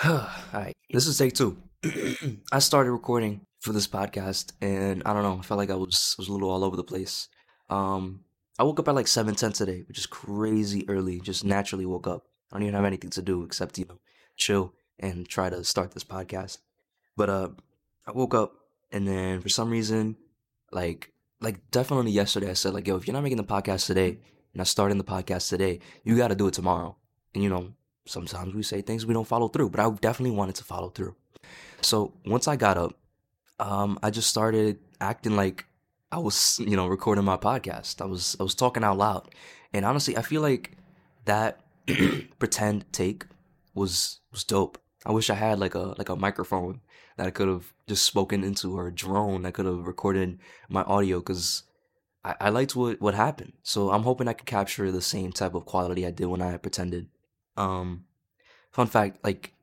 Alright, this is take two. I started recording for this podcast and I don't know, I felt like I was was a little all over the place. Um I woke up at like seven ten today, which is crazy early. Just naturally woke up. I don't even have anything to do except, you know, chill and try to start this podcast. But uh I woke up and then for some reason, like like definitely yesterday I said like, yo, if you're not making the podcast today, and I starting the podcast today, you gotta do it tomorrow. And you know, sometimes we say things we don't follow through, but I definitely wanted to follow through. So once I got up, um, I just started acting like I was, you know, recording my podcast. I was, I was talking out loud, and honestly, I feel like that pretend take was was dope. I wish I had like a like a microphone that I could have just spoken into or a drone that could have recorded my audio because I, I liked what what happened. So I'm hoping I could capture the same type of quality I did when I pretended. Um, fun fact, like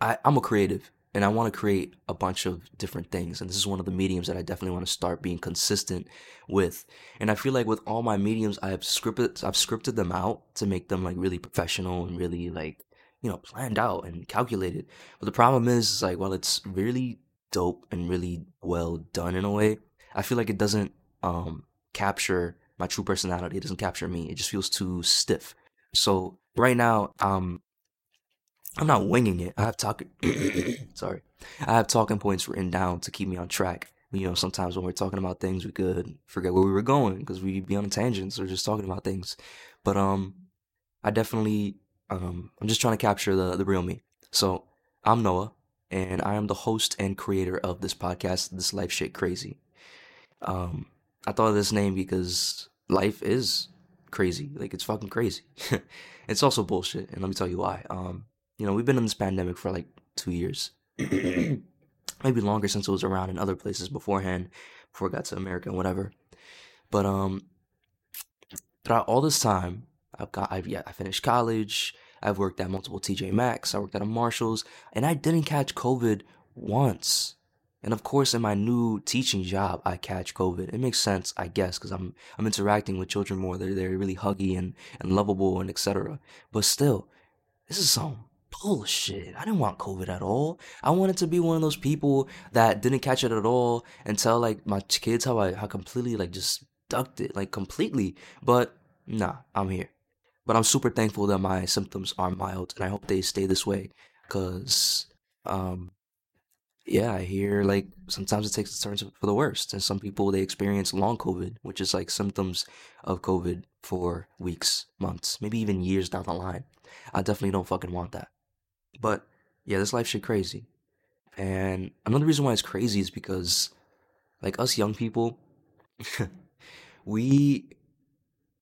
I, I'm a creative and I want to create a bunch of different things. And this is one of the mediums that I definitely want to start being consistent with. And I feel like with all my mediums, I have scripted, I've scripted them out to make them like really professional and really like, you know, planned out and calculated. But the problem is, is like, while it's really dope and really well done in a way, I feel like it doesn't, um, capture my true personality. It doesn't capture me. It just feels too stiff. So right now, um, I'm not winging it. I have talking, sorry, I have talking points written down to keep me on track. You know, sometimes when we're talking about things, we could forget where we were going because we'd be on tangents or just talking about things. But um, I definitely um, I'm just trying to capture the the real me. So I'm Noah, and I am the host and creator of this podcast, This Life Shit Crazy. Um, I thought of this name because life is crazy. Like it's fucking crazy. it's also bullshit, and let me tell you why. Um, you know, we've been in this pandemic for like two years, maybe longer since it was around in other places beforehand, before it got to America and whatever. But um, throughout all this time, I've got I've yeah I finished college. I've worked at multiple TJ Maxx. I worked at a Marshalls, and I didn't catch COVID once. And of course, in my new teaching job, I catch COVID. It makes sense, I guess, because I'm I'm interacting with children more. They're they're really huggy and and lovable and etc. But still, this is some bullshit. I didn't want COVID at all. I wanted to be one of those people that didn't catch it at all and tell like my kids how I how completely like just ducked it like completely. But nah, I'm here. But I'm super thankful that my symptoms are mild and I hope they stay this way because um yeah, I hear like sometimes it takes a turn for the worst, and some people they experience long COVID, which is like symptoms of COVID for weeks, months, maybe even years down the line. I definitely don't fucking want that. But yeah, this life shit crazy, and another reason why it's crazy is because like us young people, we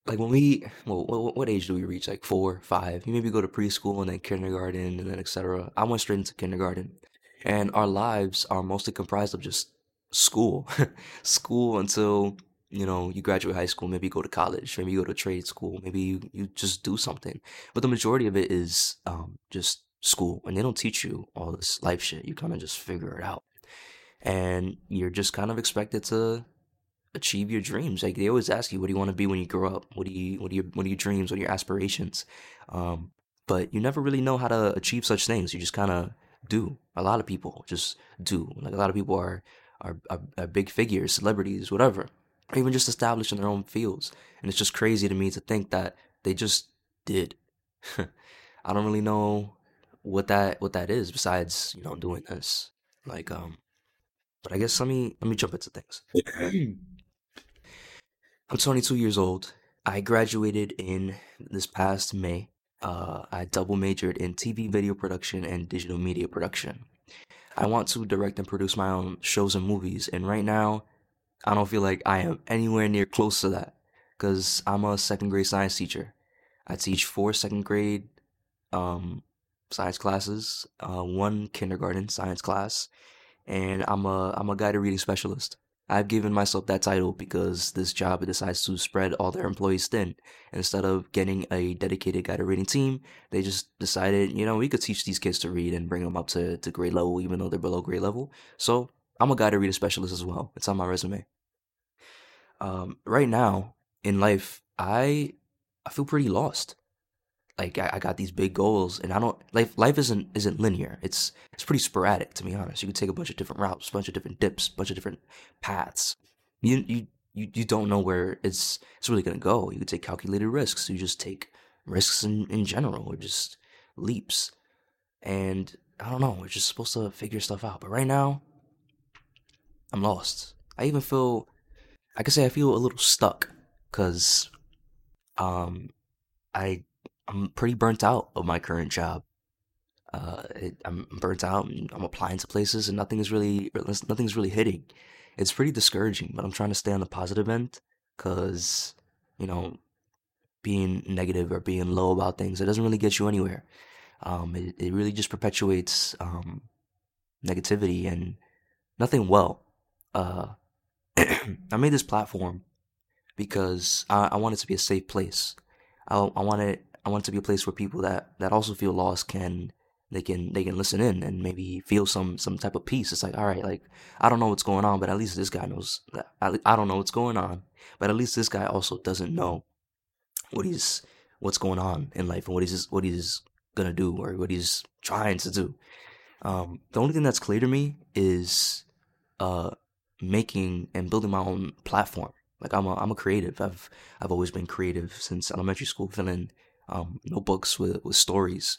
like when we well what, what age do we reach? Like four five? You maybe go to preschool and then kindergarten and then etc i went straight into kindergarten and our lives are mostly comprised of just school. School until you know you graduate high school maybe you go to college maybe you go to trade school maybe you, you just do something. But the majority of it is um, just school and they don't teach you all this life shit. You kind of just figure it out. And you're just kind of expected to achieve your dreams. Like they always ask you what do you want to be when you grow up? What do you what do you what are your dreams? What are your aspirations? Um, but you never really know how to achieve such things. You just kind of do. A lot of people just do. Like a lot of people are are, are, are big figures, celebrities, whatever, or even just established in their own fields. And it's just crazy to me to think that they just did. I don't really know what that what that is besides you know doing this. Like um, but I guess let me let me jump into things. I'm 22 years old. I graduated in this past May uh, I double majored in TV video production and digital media production. I want to direct and produce my own shows and movies, and right now, I don't feel like I am anywhere near close to that because I'm a second grade science teacher. I teach four second grade um, science classes, uh, one kindergarten science class, and I'm a I'm a guided reading specialist. I've given myself that title because this job decides to spread all their employees thin. Instead of getting a dedicated guided reading team, they just decided, you know, we could teach these kids to read and bring them up to, to grade level, even though they're below grade level. So I'm a guided reader specialist as well. It's on my resume. Um, right now in life, I I feel pretty lost. Like I, I got these big goals and I don't life life isn't isn't linear. It's it's pretty sporadic to be honest. You could take a bunch of different routes, a bunch of different dips, a bunch of different paths. You you you, you don't know where it's it's really gonna go. You could take calculated risks. You just take risks in, in general or just leaps. And I don't know, we're just supposed to figure stuff out. But right now, I'm lost. I even feel I could say I feel a little stuck because um I I'm pretty burnt out of my current job. Uh, it, I'm burnt out. And I'm applying to places, and nothing is really nothing's really hitting. It's pretty discouraging, but I'm trying to stay on the positive end because you know being negative or being low about things it doesn't really get you anywhere. Um, it it really just perpetuates um, negativity and nothing well. Uh, I made this platform because I, I want it to be a safe place. I I want it I want it to be a place where people that that also feel lost can they can they can listen in and maybe feel some some type of peace. It's like all right, like I don't know what's going on, but at least this guy knows. That, I don't know what's going on, but at least this guy also doesn't know what he's what's going on in life and what he's what he's gonna do or what he's trying to do. Um, the only thing that's clear to me is uh, making and building my own platform. Like I'm a I'm a creative. I've I've always been creative since elementary school, filling um, notebooks with, with stories.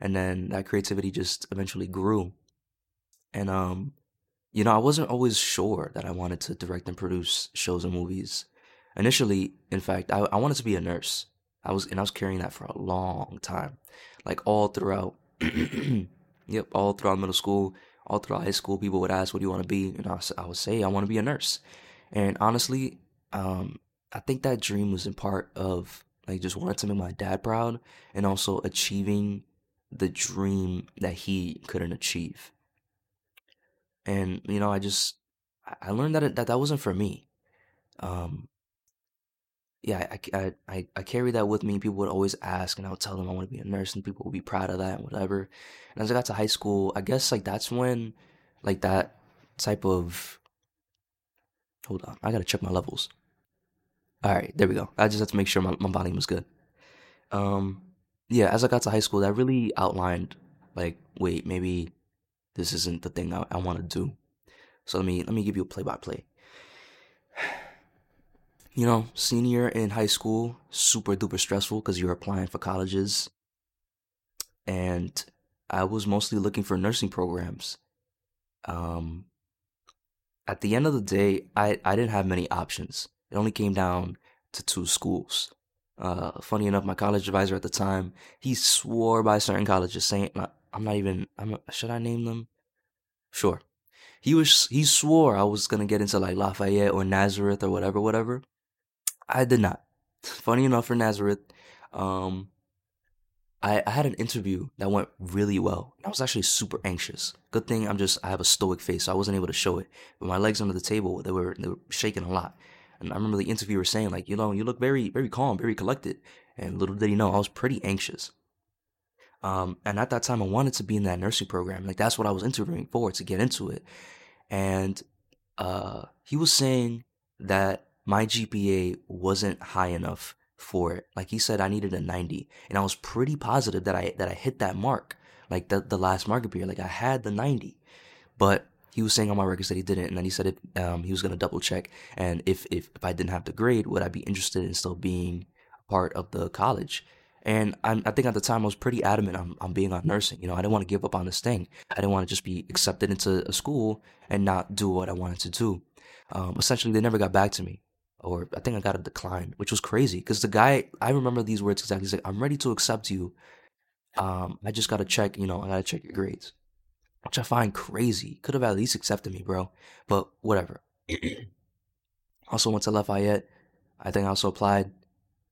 And then that creativity just eventually grew. And, um, you know, I wasn't always sure that I wanted to direct and produce shows and movies. Initially, in fact, I, I wanted to be a nurse. I was, and I was carrying that for a long time, like all throughout, yep, all throughout middle school, all throughout high school. People would ask, "What do you want to be?" And I, I would say, "I want to be a nurse." And honestly, um, I think that dream was in part of like just wanted to make my dad proud and also achieving the dream that he couldn't achieve. And you know, I just I learned that it, that that wasn't for me. Um, yeah, I, I, I, carry that with me. People would always ask, and I would tell them I want to be a nurse, and people would be proud of that and whatever. And as I got to high school, I guess like that's when, like that type of. Hold on, I gotta check my levels. All right, there we go. I just had to make sure my, my volume was good. Um, yeah, as I got to high school, that really outlined like, wait, maybe this isn't the thing I, I want to do. So let me let me give you a play by play. You know, senior in high school, super duper stressful because you're applying for colleges, and I was mostly looking for nursing programs. Um, at the end of the day, I I didn't have many options. It only came down to two schools. Uh, funny enough, my college advisor at the time, he swore by certain colleges, saying, "I'm not even. I'm. Should I name them? Sure." He was. He swore I was gonna get into like Lafayette or Nazareth or whatever, whatever. I did not. Funny enough, for Nazareth, um, I, I had an interview that went really well. I was actually super anxious. Good thing I'm just I have a stoic face, so I wasn't able to show it. But my legs under the table, they were they were shaking a lot. I remember the interviewer saying, like, you know, you look very, very calm, very collected. And little did he know, I was pretty anxious. Um, and at that time, I wanted to be in that nursing program. Like, that's what I was interviewing for to get into it. And uh, he was saying that my GPA wasn't high enough for it. Like he said, I needed a 90, and I was pretty positive that I that I hit that mark, like the the last market period. Like I had the 90, but he was saying on my records that he didn't, and then he said it, um, he was gonna double check, and if, if if I didn't have the grade, would I be interested in still being part of the college? And i I think at the time I was pretty adamant on, on being on nursing. You know, I didn't want to give up on this thing. I didn't want to just be accepted into a school and not do what I wanted to do. Um, essentially, they never got back to me, or I think I got a decline, which was crazy because the guy I remember these words exactly. He's like, "I'm ready to accept you. Um, I just gotta check. You know, I gotta check your grades." Which I find crazy. Could have at least accepted me, bro. But whatever. also went to Lafayette. I think I also applied.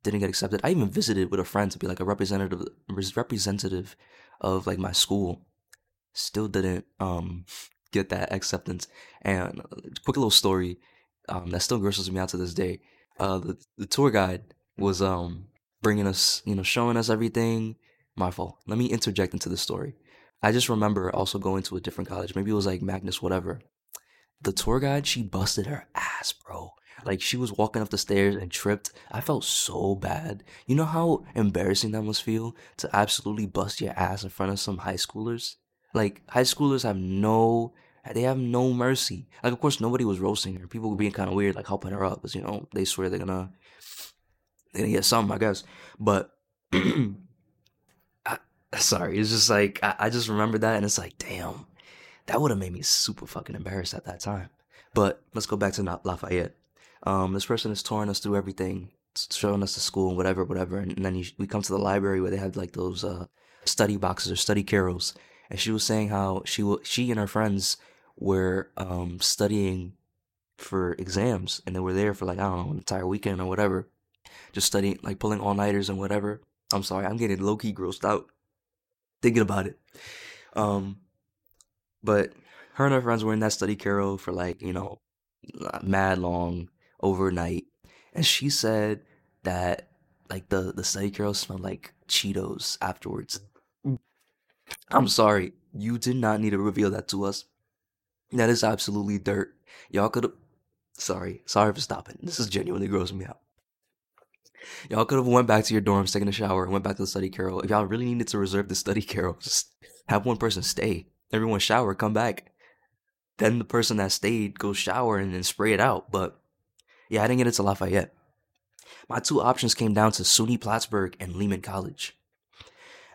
Didn't get accepted. I even visited with a friend to be like a representative, representative of like my school. Still didn't um get that acceptance. And uh, quick little story um, that still grosses me out to this day. Uh, the, the tour guide was um bringing us, you know, showing us everything. My fault. Let me interject into the story. I just remember also going to a different college. Maybe it was like Magnus, whatever. The tour guide, she busted her ass, bro. Like she was walking up the stairs and tripped. I felt so bad. You know how embarrassing that must feel to absolutely bust your ass in front of some high schoolers? Like high schoolers have no they have no mercy. Like of course nobody was roasting her. People were being kind of weird, like helping her up, because you know they swear they're gonna they're gonna get something, I guess. But sorry, it's just like I, I just remember that, and it's like, damn, that would have made me super fucking embarrassed at that time. But let's go back to Lafayette. Um, this person is touring us through everything, showing us the school and whatever, whatever. And, and then you, we come to the library where they have like those uh, study boxes or study carrels. And she was saying how she she and her friends were um, studying for exams, and they were there for like I don't know an entire weekend or whatever, just studying like pulling all nighters and whatever. I'm sorry, I'm getting low key grossed out thinking about it. Um, but her and her friends were in that study carrel for like you know mad long overnight, and she said that like the the study carrel smelled like Cheetos afterwards. I'm sorry, you did not need to reveal that to us. That is absolutely dirt. Y'all could have. Sorry, sorry for stopping. This is genuinely grossing me out. Y'all could have went back to your dorms, taken a shower, and went back to the study carrel. If y'all really needed to reserve the study carrel, just have one person stay. Everyone shower, come back. Then the person that stayed go shower and then spray it out. But yeah, I didn't get into Lafayette. My two options came down to SUNY Plattsburgh and Lehman College.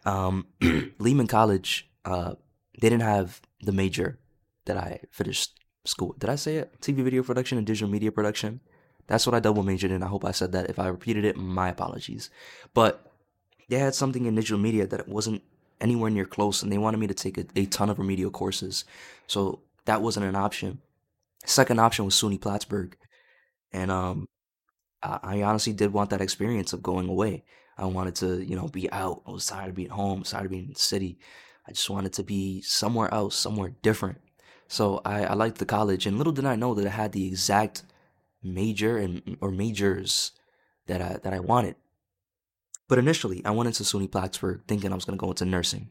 Um, Lehman College, uh, they didn't have the major that I finished school. Did I say it? TV video production and digital media production. That's what I double majored in. I hope I said that. If I repeated it, my apologies. But they had something in digital media that it wasn't anywhere near close, and they wanted me to take a, a ton of remedial courses. So that wasn't an option. Second option was SUNY Plattsburgh. And um, I, I honestly did want that experience of going away. I wanted to, you know, be out. I was tired of being home, tired of being in the city. I just wanted to be somewhere else, somewhere different. So I, I liked the college, and little did I know that it had the exact major and or majors that I that I wanted. But initially, I went into SUNY Plattsburgh thinking I was going to go into nursing.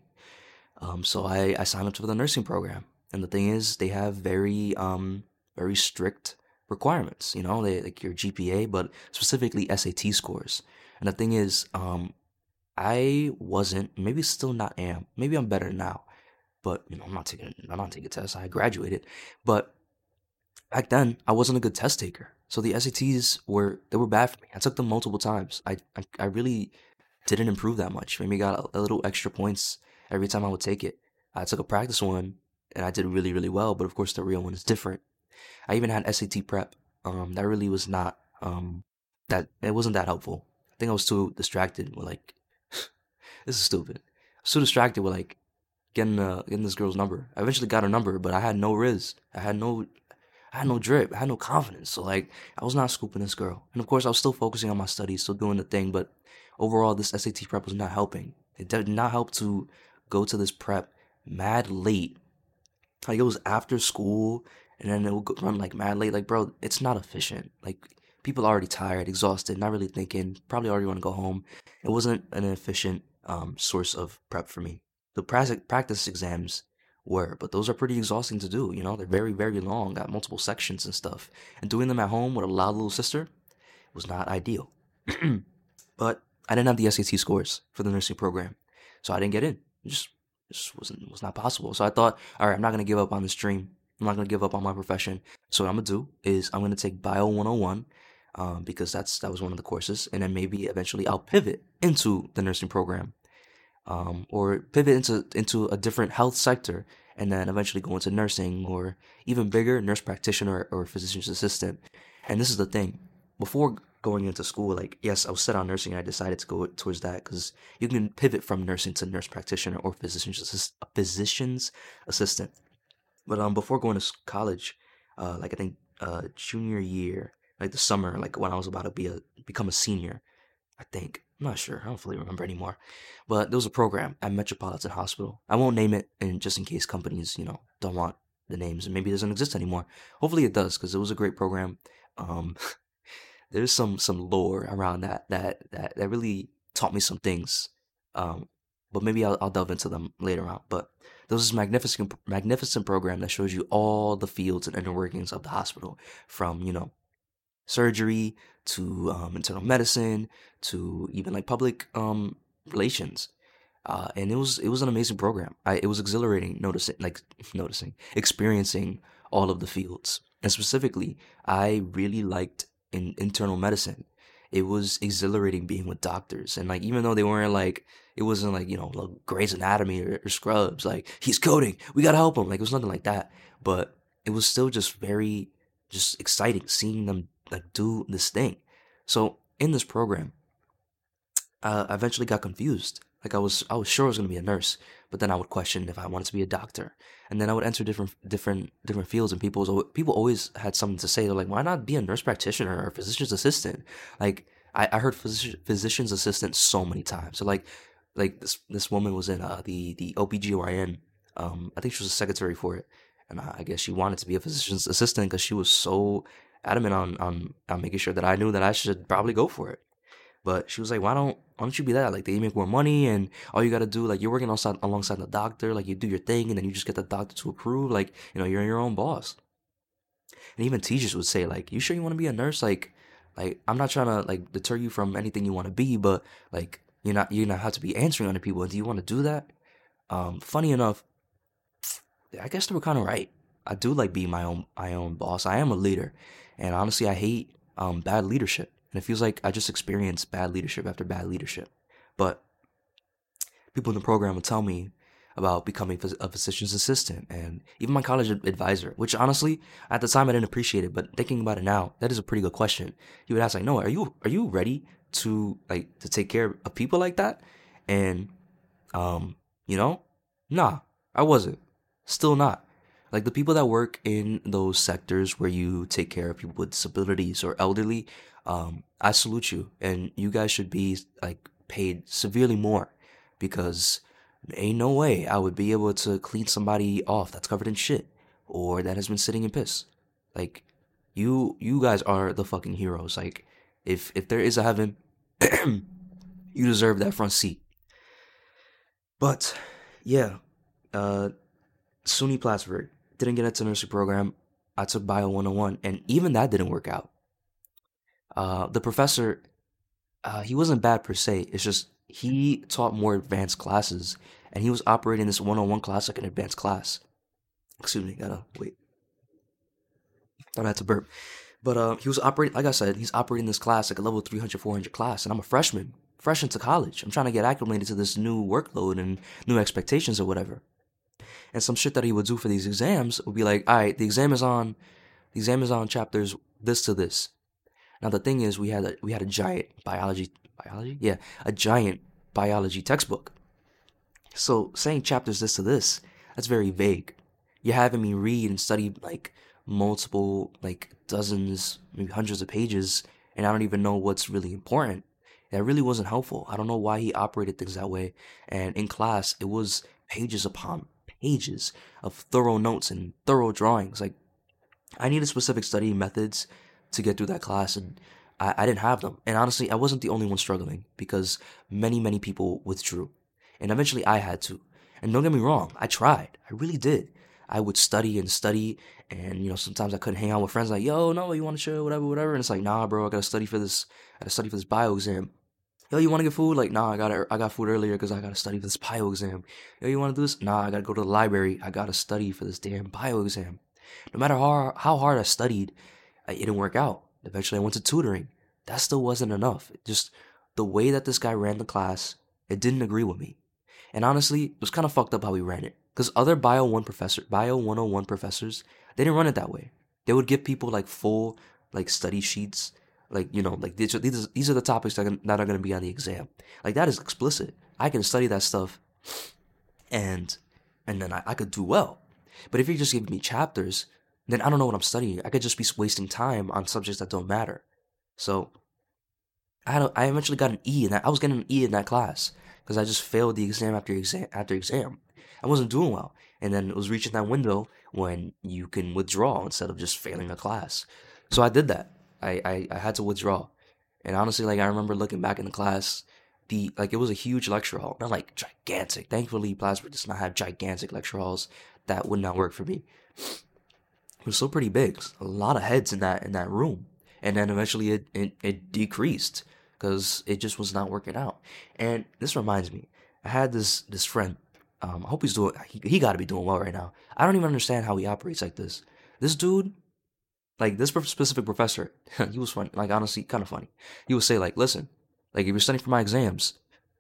Um, so I, I signed up for the nursing program, and the thing is, they have very um very strict requirements. You know, they like your GPA, but specifically SAT scores. And the thing is, um, I wasn't, maybe still not am. Maybe I'm better now, but you know, I'm not taking, I'm not taking tests. I graduated, but back then I wasn't a good test taker. So the SATs were they were bad for me. I took them multiple times. I I, I really didn't improve that much. Maybe got a, a little extra points every time I would take it. I took a practice one and I did really really well, but of course the real one is different. I even had SAT prep. Um, that really was not um that it wasn't that helpful. I think I was too distracted with like this is stupid. I was too distracted with like getting uh, getting this girl's number. I eventually got her number, but I had no riz. I had no I had no drip. I had no confidence. So like I was not scooping this girl. And of course I was still focusing on my studies, still doing the thing, but overall this SAT prep was not helping. It did not help to go to this prep mad late. Like it was after school and then it would run like mad late. Like, bro, it's not efficient. Like people are already tired, exhausted, not really thinking, probably already want to go home. It wasn't an efficient um, source of prep for me. The practice exams were, but those are pretty exhausting to do. You know, they're very, very long, got multiple sections and stuff. And doing them at home with a loud little sister was not ideal. but I didn't have the SAT scores for the nursing program, so I didn't get in. It just, just wasn't was not possible. So I thought, all right, I'm not gonna give up on this dream. I'm not gonna give up on my profession. So what I'm gonna do is I'm gonna take Bio 101 um, because that's that was one of the courses, and then maybe eventually I'll pivot into the nursing program um, or pivot into into a different health sector and then eventually go into nursing or even bigger nurse practitioner or physician's assistant. And this is the thing before going into school like yes i was set on nursing and i decided to go towards that because you can pivot from nursing to nurse practitioner or physician's assist- physician's assistant. But um before going to college uh like i think uh junior year like the summer like when i was about to be a become a senior i think I'm not sure. I don't fully remember anymore. But there was a program at Metropolitan Hospital. I won't name it, and just in case companies, you know, don't want the names, and maybe it doesn't exist anymore. Hopefully, it does because it was a great program. Um, there's some some lore around that that that that really taught me some things. Um, but maybe I'll, I'll delve into them later on. But there was this magnificent magnificent program that shows you all the fields and inner workings of the hospital, from you know surgery to um, internal medicine to even like public um, relations. Uh, and it was it was an amazing program. I, it was exhilarating noticing like noticing experiencing all of the fields. And specifically, I really liked in internal medicine. It was exhilarating being with doctors, and like even though they weren't like it wasn't like you know like Grey's Anatomy or, or Scrubs, like he's coding, we gotta help him. Like it was nothing like that, but it was still just very just exciting seeing them like do this thing. So in this program, uh, I eventually got confused. Like I was, I was sure I was gonna be a nurse, but then I would question if I wanted to be a doctor, and then I would enter different, different, different fields, and people, people always had something to say. They're like, "Why not be a nurse practitioner or a physician's assistant?" Like I, I heard physician, physician's assistant so many times. So like, like this, this woman was in uh, the the OBGYN. Um, I think she was a secretary for it, and I guess she wanted to be a physician's assistant because she was so adamant on, on on making sure that I knew that I should probably go for it. But she was like, why don't why don't you be that? Like they make more money and all you gotta do, like you're working alongside alongside the doctor, like you do your thing and then you just get the doctor to approve, like, you know, you're your own boss. And even teachers would say, like, you sure you wanna be a nurse? Like like I'm not trying to like deter you from anything you wanna be, but like you're not you're not have to be answering other people. Do you wanna do that? Um, funny enough, I guess they were kinda right. I do like being my own my own boss. I am a leader. And honestly, I hate um, bad leadership. And it feels like I just experienced bad leadership after bad leadership. But people in the program would tell me about becoming a physician's assistant and even my college advisor, which honestly, at the time I didn't appreciate it, but thinking about it now, that is a pretty good question. He would ask like, "No, are you are you ready to like to take care of people like that?" And um, you know, nah, I wasn't. Still not. Like the people that work in those sectors where you take care of people with disabilities or elderly, um, I salute you, and you guys should be like paid severely more because ain't no way I would be able to clean somebody off that's covered in shit or that has been sitting in piss. Like you, you guys are the fucking heroes. Like if if there is a heaven, you deserve that front seat. But yeah, uh, SUNY Plattsburgh didn't get into nursing program. I took Bio 101, and even that didn't work out. Uh, the professor, uh, he wasn't bad per se. It's just he taught more advanced classes, and he was operating this 101 class like an advanced class. Excuse me, gotta wait. Thought I had to burp. But uh, he was operating, like I said, he's operating this class like a level 300, 400 class, and I'm a freshman, fresh into college. I'm trying to get acclimated to this new workload and new expectations or whatever. And some shit that he would do for these exams would be like, all right, the exam is on, the exam is on chapters this to this. Now the thing is, we had a we had a giant biology biology, yeah, a giant biology textbook. So saying chapters this to this, that's very vague. You're having me read and study like multiple, like dozens, maybe hundreds of pages, and I don't even know what's really important. That really wasn't helpful. I don't know why he operated things that way. And in class, it was pages upon pages of thorough notes and thorough drawings. Like, I needed specific study methods to get through that class, and I, I didn't have them. And honestly, I wasn't the only one struggling because many, many people withdrew. And eventually I had to. And don't get me wrong, I tried. I really did. I would study and study, and you know, sometimes I couldn't hang out with friends like, yo, no, you want to chill, whatever, whatever. And it's like, nah, bro, I gotta study for this. I gotta study for this bio exam yo, you want to get food? Like, nah, I got I got food earlier because I got to study for this bio exam. Yo, you want to do this? Nah, I got to go to the library. I got to study for this damn bio exam. No matter how, how hard I studied, it didn't work out. Eventually, I went to tutoring. That still wasn't enough. It just the way that this guy ran the class, it didn't agree with me. And honestly, it was kind of fucked up how he ran it. Because other Bio 1 professor, Bio 101 professors, they didn't run it that way. They would give people like full like study sheets like you know, like these are, these are, the topics that are, that are going to be on the exam. Like that is explicit. I can study that stuff, and and then I, I could do well. But if you're just giving me chapters, then I don't know what I'm studying. I could just be wasting time on subjects that don't matter. So I a, I eventually got an E that. I was getting an E in that class because I just failed the exam after exam after exam. I wasn't doing well, and then it was reaching that window when you can withdraw instead of just failing a class. So I did that. I, I, I had to withdraw. And honestly, like I remember looking back in the class, the like it was a huge lecture hall, not like gigantic. Thankfully, Plattsburgh does not have gigantic lecture halls. That would not work for me. It was still pretty big, a lot of heads in that in that room, and then eventually it it, it decreased because it just was not working out. And this reminds me, I had this this friend. Um, I hope he's doing. He, he got to be doing well right now. I don't even understand how he operates like this. This dude, like this specific professor, he was funny. Like honestly, kind of funny. He would say like, "Listen, like if you're studying for my exams,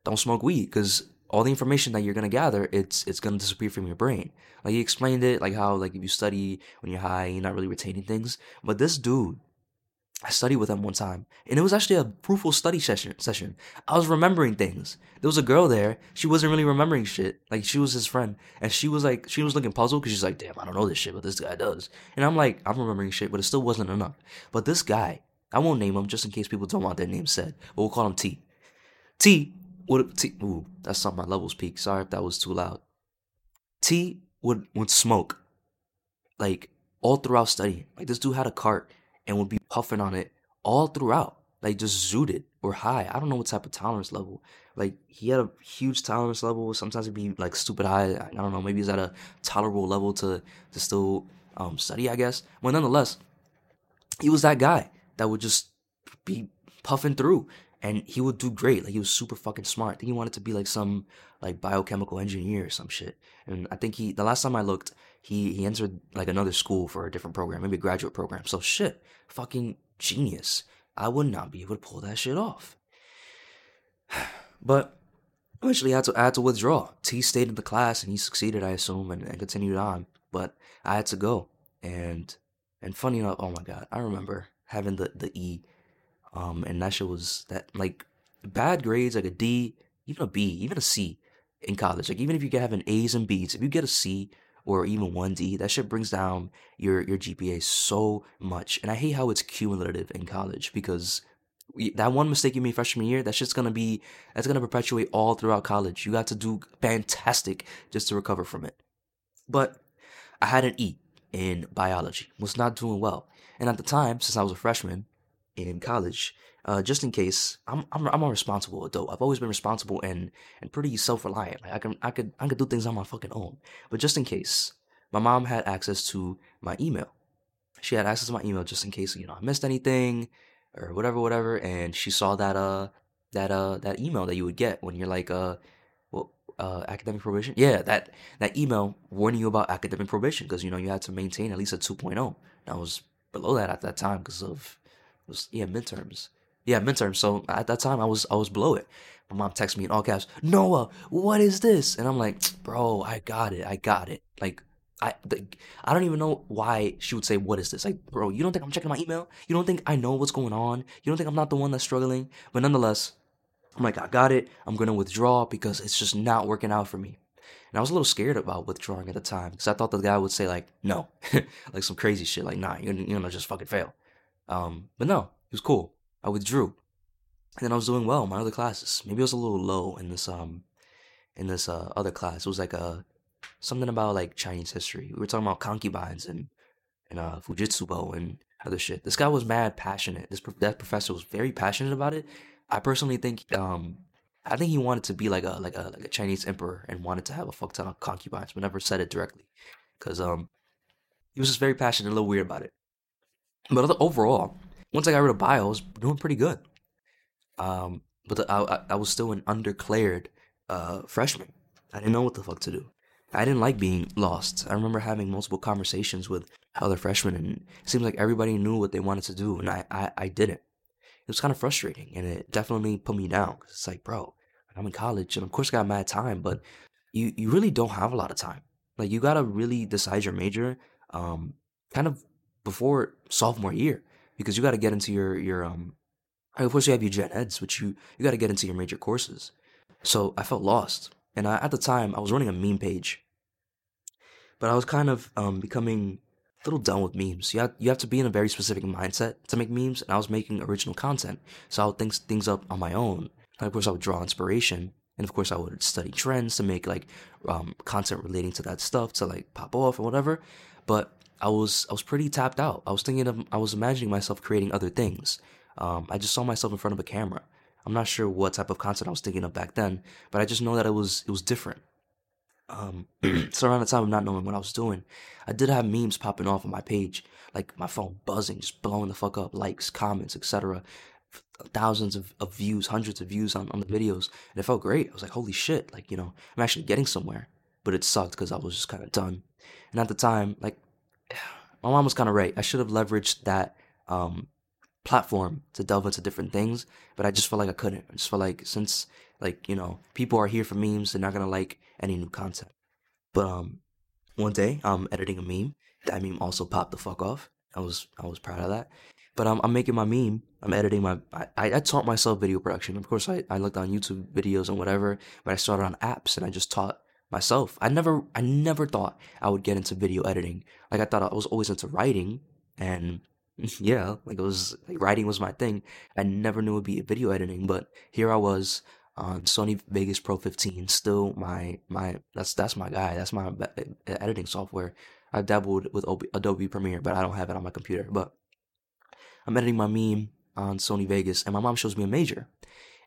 don't smoke weed because all the information that you're gonna gather, it's it's gonna disappear from your brain." Like he explained it, like how like if you study when you're high, you're not really retaining things. But this dude, I studied with him one time, and it was actually a fruitful study session. Session. I was remembering things. There was a girl there. She wasn't really remembering shit. Like she was his friend, and she was like, she was looking puzzled because she's like, "Damn, I don't know this shit, but this guy does." And I'm like, I'm remembering shit, but it still wasn't enough. But this guy, I won't name him just in case people don't want their name said, but we'll call him T. T would T. Ooh, that's on my levels peak. Sorry if that was too loud. T would would smoke, like all throughout studying. Like this dude had a cart and would be puffing on it all throughout, like just zooted or high. I don't know what type of tolerance level. Like he had a huge tolerance level. Sometimes it'd be like stupid high. I don't know. Maybe he's at a tolerable level to to still um, study. I guess. But nonetheless, he was that guy that would just be puffing through and he would do great. Like he was super fucking smart. I think he wanted to be like some like biochemical engineer or some shit. And I think he the last time I looked, he he entered like another school for a different program, maybe a graduate program. So shit, fucking genius. I would not be able to pull that shit off. But eventually I had to I had to withdraw. T stayed in the class and he succeeded, I assume, and, and continued on. But I had to go. And and funny enough, oh my god, I remember having the, the E um, and that shit was that like bad grades, like a D, even a B, even a C in college. Like even if you get having A's and B's, if you get a C or even one D, that shit brings down your your GPA so much. And I hate how it's cumulative in college because that one mistake you made freshman year, that shit's gonna be that's gonna perpetuate all throughout college. You got to do fantastic just to recover from it. But I had an E in biology, was not doing well. And at the time, since I was a freshman, in college, uh, just in case I'm, I'm I'm a responsible adult. I've always been responsible and and pretty self reliant. Like I can I could I could do things on my fucking own. But just in case, my mom had access to my email. She had access to my email just in case you know I missed anything or whatever whatever. And she saw that uh that uh that email that you would get when you're like uh well uh academic probation. Yeah, that that email warning you about academic probation because you know you had to maintain at least a 2.0. I was below that at that time because of was yeah midterms. Yeah, midterms. So at that time, I was I was below it. My mom texted me in all caps, Noah, what is this? And I'm like, bro, I got it, I got it. Like, I the, I don't even know why she would say, what is this? Like, bro, you don't think I'm checking my email? You don't think I know what's going on? You don't think I'm not the one that's struggling? But nonetheless, I'm like, I got it. I'm gonna withdraw because it's just not working out for me. And I was a little scared about withdrawing at the time because I thought the guy would say like, no, like some crazy shit, like, nah, you're, you're gonna just fucking fail. Um, but no, it was cool. I withdrew. And then I was doing well in my other classes. Maybe I was a little low in this um in this uh, other class. It was like a uh, something about like Chinese history. We were talking about concubines and and uh Fujitsubo and other shit. This guy was mad passionate. This that professor was very passionate about it. I personally think um I think he wanted to be like a like a like a Chinese emperor and wanted to have a fuck ton of concubines, but never said it directly. Cause um he was just very passionate, a little weird about it. But overall, once I got rid of bio, I was doing pretty good. Um, but the, I, I was still an undercleared uh, freshman. I didn't know what the fuck to do. I didn't like being lost. I remember having multiple conversations with other freshmen, and it seems like everybody knew what they wanted to do, and I, I, I didn't. It was kind of frustrating, and it definitely put me down. Cause it's like, bro, I'm in college, and of course, I got mad time, but you, you really don't have a lot of time. Like, you gotta really decide your major, um, kind of before sophomore year because you got to get into your your um. Of course, you have your gen eds, which you you got to get into your major courses. So I felt lost, and I, at the time I was running a meme page, but I was kind of um becoming a little done with memes. You have, you have to be in a very specific mindset to make memes, and I was making original content, so I would think things up on my own. And of course, I would draw inspiration, and of course, I would study trends to make like um, content relating to that stuff to like pop off or whatever. But I was I was pretty tapped out. I was thinking of I was imagining myself creating other things. Um, I just saw myself in front of a camera. I'm not sure what type of content I was thinking of back then, but I just know that it was it was different. um, so around the time of not knowing what I was doing, I did have memes popping off on my page, like my phone buzzing, just blowing the fuck up, likes, comments, etc. Thousands of, of views, hundreds of views on, on the videos, and it felt great. I was like, holy shit, like, you know, I'm actually getting somewhere. But it sucked because I was just kind of done. And at the time, like, my mom was kind of right. I should have leveraged that um, platform to delve into different things, but I just felt like I couldn't. I just felt like since like, you know, people are here for memes, they're not gonna like any new content. But um one day I'm editing a meme. That meme also popped the fuck off. I was I was proud of that. But um, I'm making my meme. I'm editing my. I, I taught myself video production. Of course, I, I looked on YouTube videos and whatever. But I started on apps and I just taught myself. I never I never thought I would get into video editing. Like I thought I was always into writing and yeah, like it was like writing was my thing. I never knew it'd be video editing, but here I was on Sony Vegas Pro 15, still my my that's that's my guy. That's my uh, uh, editing software. I dabbled with Adobe Premiere, but I don't have it on my computer. But I'm editing my meme on Sony Vegas, and my mom shows me a major,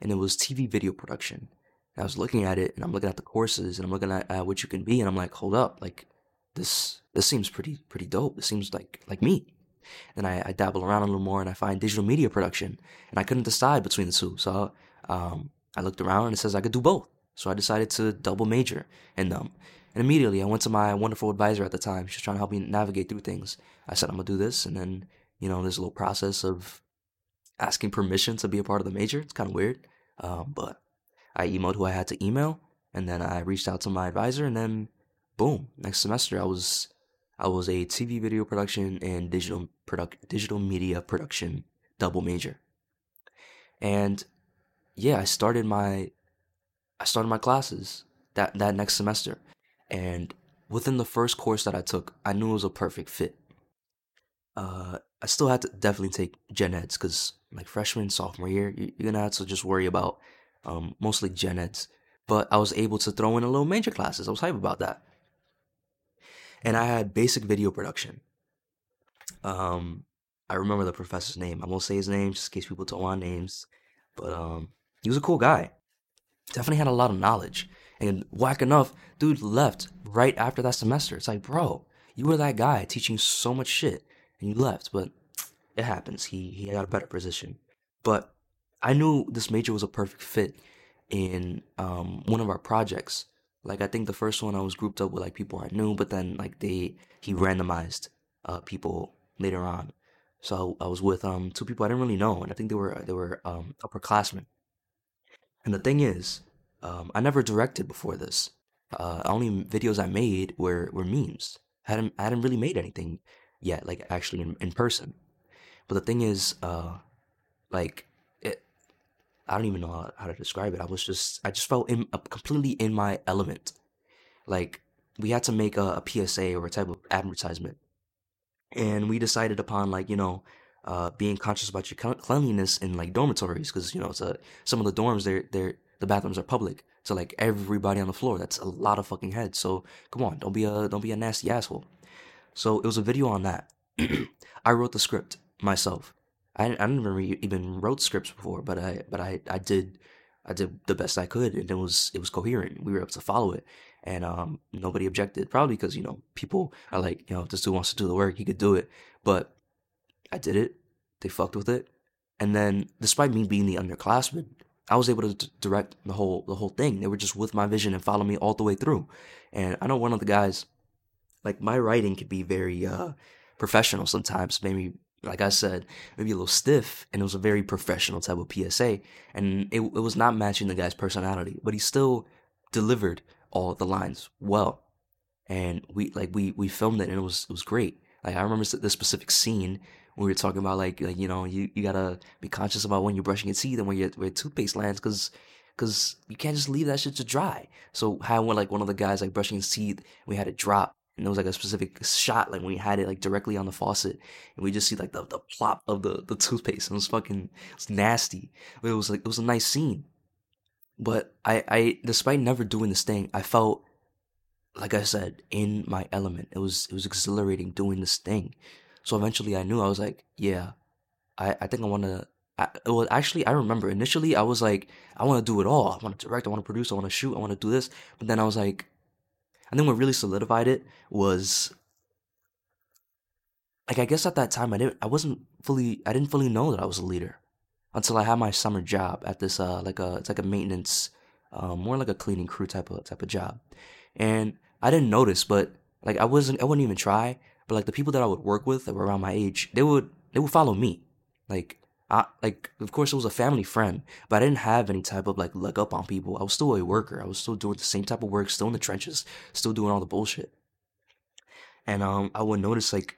and it was TV video production. And I was looking at it, and I'm looking at the courses, and I'm looking at, at what you can be, and I'm like, hold up, like this this seems pretty pretty dope. This seems like like me. Then I, I dabble around a little more and I find digital media production, and I couldn't decide between the two. So um, I looked around and it says I could do both. So I decided to double major in them. And immediately I went to my wonderful advisor at the time. She was trying to help me navigate through things. I said, I'm to do this. And then, you know, there's a little process of asking permission to be a part of the major. It's kind of weird. Um, but I emailed who I had to email. And then I reached out to my advisor. And then, boom, next semester I was I was a TV video production and digital product digital media production double major. And yeah, I started my I started my classes that that next semester. And within the first course that I took, I knew it was a perfect fit. Uh, I still had to definitely take gen eds because like freshman sophomore year, you're gonna have to just worry about um, mostly gen eds. But I was able to throw in a little major classes. I was hype about that and I had basic video production. Um, I remember the professor's name. I won't say his name just in case people don't want names, but um, he was a cool guy. Definitely had a lot of knowledge. And whack enough, dude left right after that semester. It's like, bro, you were that guy teaching so much shit, and you left. But it happens. He he got a better position. But I knew this major was a perfect fit in um, one of our projects like I think the first one I was grouped up with like people I knew, but then like they he randomized uh people later on. So I was with um two people I didn't really know, and I think they were they were um upperclassmen. And the thing is, um I never directed before this. Uh, only videos I made were were memes. I hadn't I hadn't really made anything yet, like actually in, in person. But the thing is, uh, like I don't even know how, how to describe it. I was just, I just felt in, uh, completely in my element. Like, we had to make a, a PSA or a type of advertisement. And we decided upon, like, you know, uh, being conscious about your cleanliness in like dormitories because you know it's a, some of the dorms they're they're the bathrooms are public so like everybody on the floor that's a lot of fucking heads so come on don't be a don't be a nasty asshole so it was a video on that i wrote the script myself I, I never even wrote scripts before, but I but I, I did I did the best I could, and it was it was coherent. We were able to follow it, and um, nobody objected. Probably because you know people are like, you know, if this dude wants to do the work, he could do it. But I did it. They fucked with it, and then despite me being the underclassman, I was able to d- direct the whole the whole thing. They were just with my vision and follow me all the way through. And I know one of the guys, like my writing could be very uh, professional sometimes, maybe like I said, maybe a little stiff, and it was a very professional type of PSA, and it it was not matching the guy's personality, but he still delivered all the lines well, and we like we we filmed it, and it was it was great. Like I remember this specific scene where we were talking about like like you know you, you gotta be conscious about when you're brushing your teeth and when your, where toothpaste lands because because you can't just leave that shit to dry. So how when like one of the guys like brushing his teeth, we had it drop and was like a specific shot like when we had it like directly on the faucet and we just see like the, the plop of the, the toothpaste and it was fucking it was nasty. But it was like it was a nice scene. But I, I despite never doing this thing i felt like i said in my element. It was it was exhilarating doing this thing. So eventually i knew i was like yeah i, I think i want to well actually i remember. Initially i was like i want to do it all. I want to direct i want to produce i want to shoot i want to do this. But then i was like I think what really solidified it was like I guess at that time I didn't I wasn't fully I didn't fully know that I was a leader until I had my summer job at this uh like a it's like a maintenance um, more like a cleaning crew type of type of job, and I didn't notice, but like I wasn't I wouldn't even try, but like the people that I would work with that were around my age, they would they would follow me, like I like of course it was a family friend, but I didn't have any type of like leg up on people. I was still a worker. I was still doing the same type of work, still in the trenches, still doing all the bullshit. And um I would notice like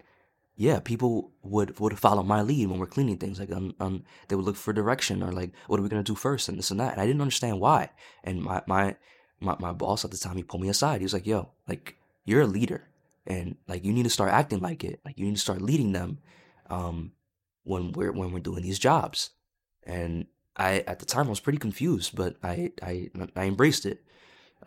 yeah, people would would follow my lead when we're cleaning things. Like, um, um, they would look for direction or like, what are we gonna do first, and this and that. And I didn't understand why. And my my my, my boss at the time, he pulled me aside. He was like, "Yo, like, you're a leader, and like, you need to start acting like it. Like, you need to start leading them, um, when we're when we're doing these jobs." And I at the time I was pretty confused, but I I I embraced it.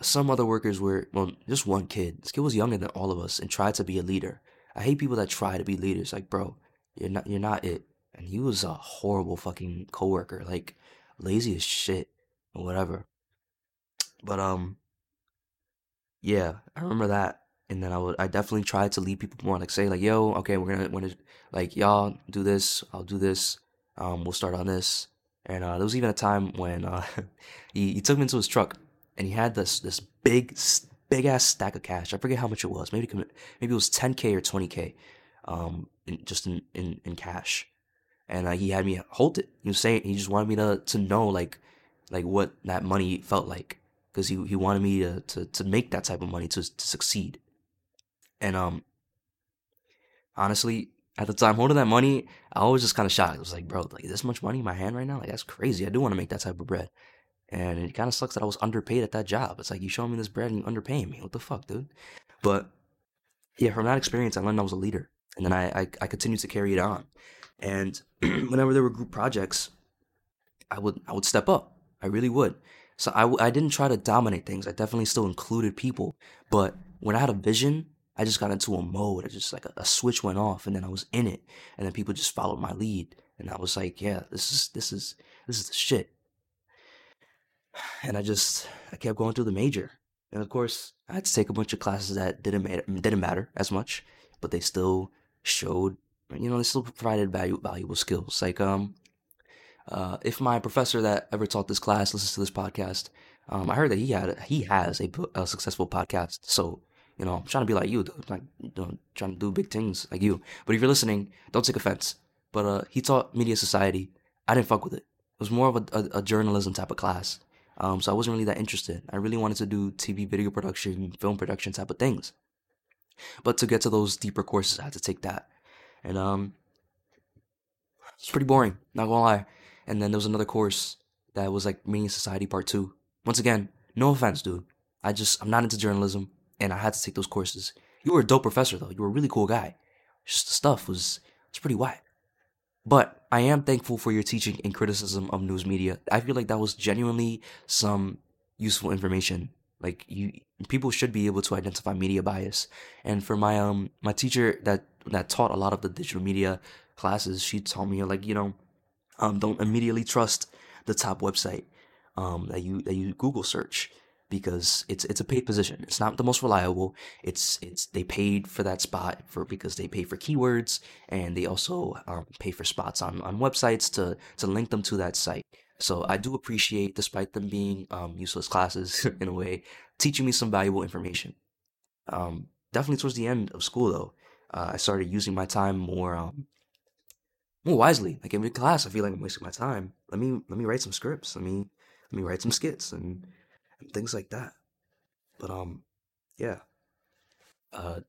Some other workers were well, just one kid. This kid was younger than all of us and tried to be a leader I hate people that try to be leaders. Like, bro, you're not you're not it. And he was a horrible fucking coworker, like lazy as shit or whatever. But um, yeah, I remember that. And then I would I definitely try to lead people more, like say like, yo, okay, we're gonna when like y'all do this, I'll do this. Um, we'll start on this. And uh, there was even a time when uh, he, he took me into his truck and he had this this big big ass stack of cash. I forget how much it was. Maybe maybe it was 10k or 20k, um, in, just in, in in cash. And uh, he had me hold it. He was saying he just wanted me to to know like like what that money felt like because he he wanted me to, to to make that type of money to to succeed. And um, honestly, at the time holding that money, I was just kind of shocked. I was like, bro, like this much money in my hand right now, like that's crazy. I do want to make that type of bread. And it kind of sucks that I was underpaid at that job. It's like you showing me this bread and you underpaying me. What the fuck, dude? But yeah, from that experience, I learned I was a leader, and then I I, I continued to carry it on. And whenever there were group projects, I would I would step up. I really would. So I, I didn't try to dominate things. I definitely still included people. But when I had a vision, I just got into a mode. I just like a, a switch went off, and then I was in it, and then people just followed my lead, and I was like, yeah, this is this is this is the shit and I just I kept going through the major. And of course, I had to take a bunch of classes that didn't matter, didn't matter as much, but they still showed, you know, they still provided value, valuable skills. Like, um, uh, if my professor that ever taught this class listens to this podcast, um, I heard that he had he has a, a successful podcast. So, you know, I'm trying to be like you, dude. Like, you know, trying to do big things like you. But if you're listening, don't take offense. But uh, he taught media society. I didn't fuck with it. It was more of a, a, a journalism type of class. Um, so I wasn't really that interested. I really wanted to do TV video production, film production type of things. But to get to those deeper courses, I had to take that. And um, it's pretty boring, not gonna lie. And then there was another course that was like Media Society Part 2. Once again, no offense, dude. I just, I'm not into journalism, and I had to take those courses. You were a dope professor, though. You were a really cool guy. Just the stuff was, it's pretty whack. But I am thankful for your teaching and criticism of news media. I feel like that was genuinely some useful information. Like you, people should be able to identify media bias. And for my um my teacher that that taught a lot of the digital media classes, she taught me like you know, um don't immediately trust the top website um that you that you Google search because it's it's a paid position. It's not the most reliable. It's it's they paid for that spot for because they pay for keywords and they also um, pay for spots on on websites to to link them to that site. So I do appreciate, despite them being um, useless classes in a way, teaching me some valuable information. Um, definitely towards the end of school though, uh, I started using my time more um, more wisely. Like in class, I feel like I'm wasting my time. Let me let me write some scripts. Let me let me write some skits and and things like that. But um, yeah. Uh,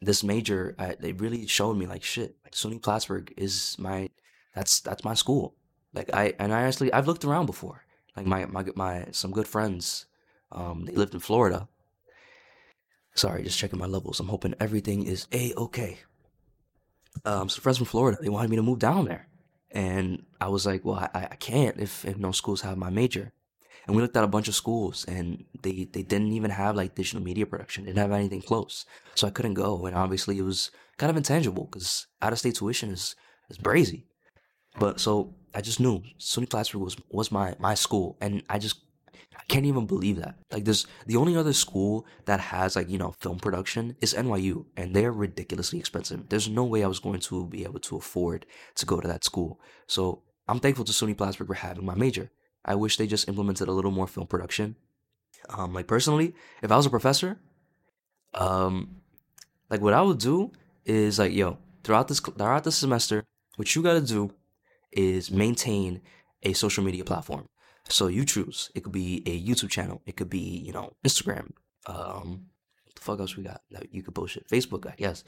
this major, I, they really showed me like shit. Like SUNY Plattsburgh is my, that's that's my school. Like I and I actually I've looked around before. Like my my my some good friends, um, they lived in Florida. Sorry, just checking my levels. I'm hoping everything is a okay. Um, some friends from Florida, they wanted me to move down there, and I was like, well, I I can't if if no schools have my major and we looked at a bunch of schools and they they didn't even have like digital media production they didn't have anything close so i couldn't go and obviously it was kind of intangible because out of state tuition is is brazy but so i just knew suny plattsburgh was was my my school and i just I can't even believe that. Like, there's the only other school that has like you know film production is NYU, and they're ridiculously expensive. There's no way I was going to be able to afford to go to that school. So I'm thankful to SUNY Plattsburgh for having my major. I wish they just implemented a little more film production. Um, like personally, if I was a professor, um, like what I would do is like, yo, throughout this throughout the semester, what you gotta do is maintain a social media platform. So you choose. It could be a YouTube channel. It could be you know Instagram. Um, the fuck else we got that you could bullshit? Facebook, I guess.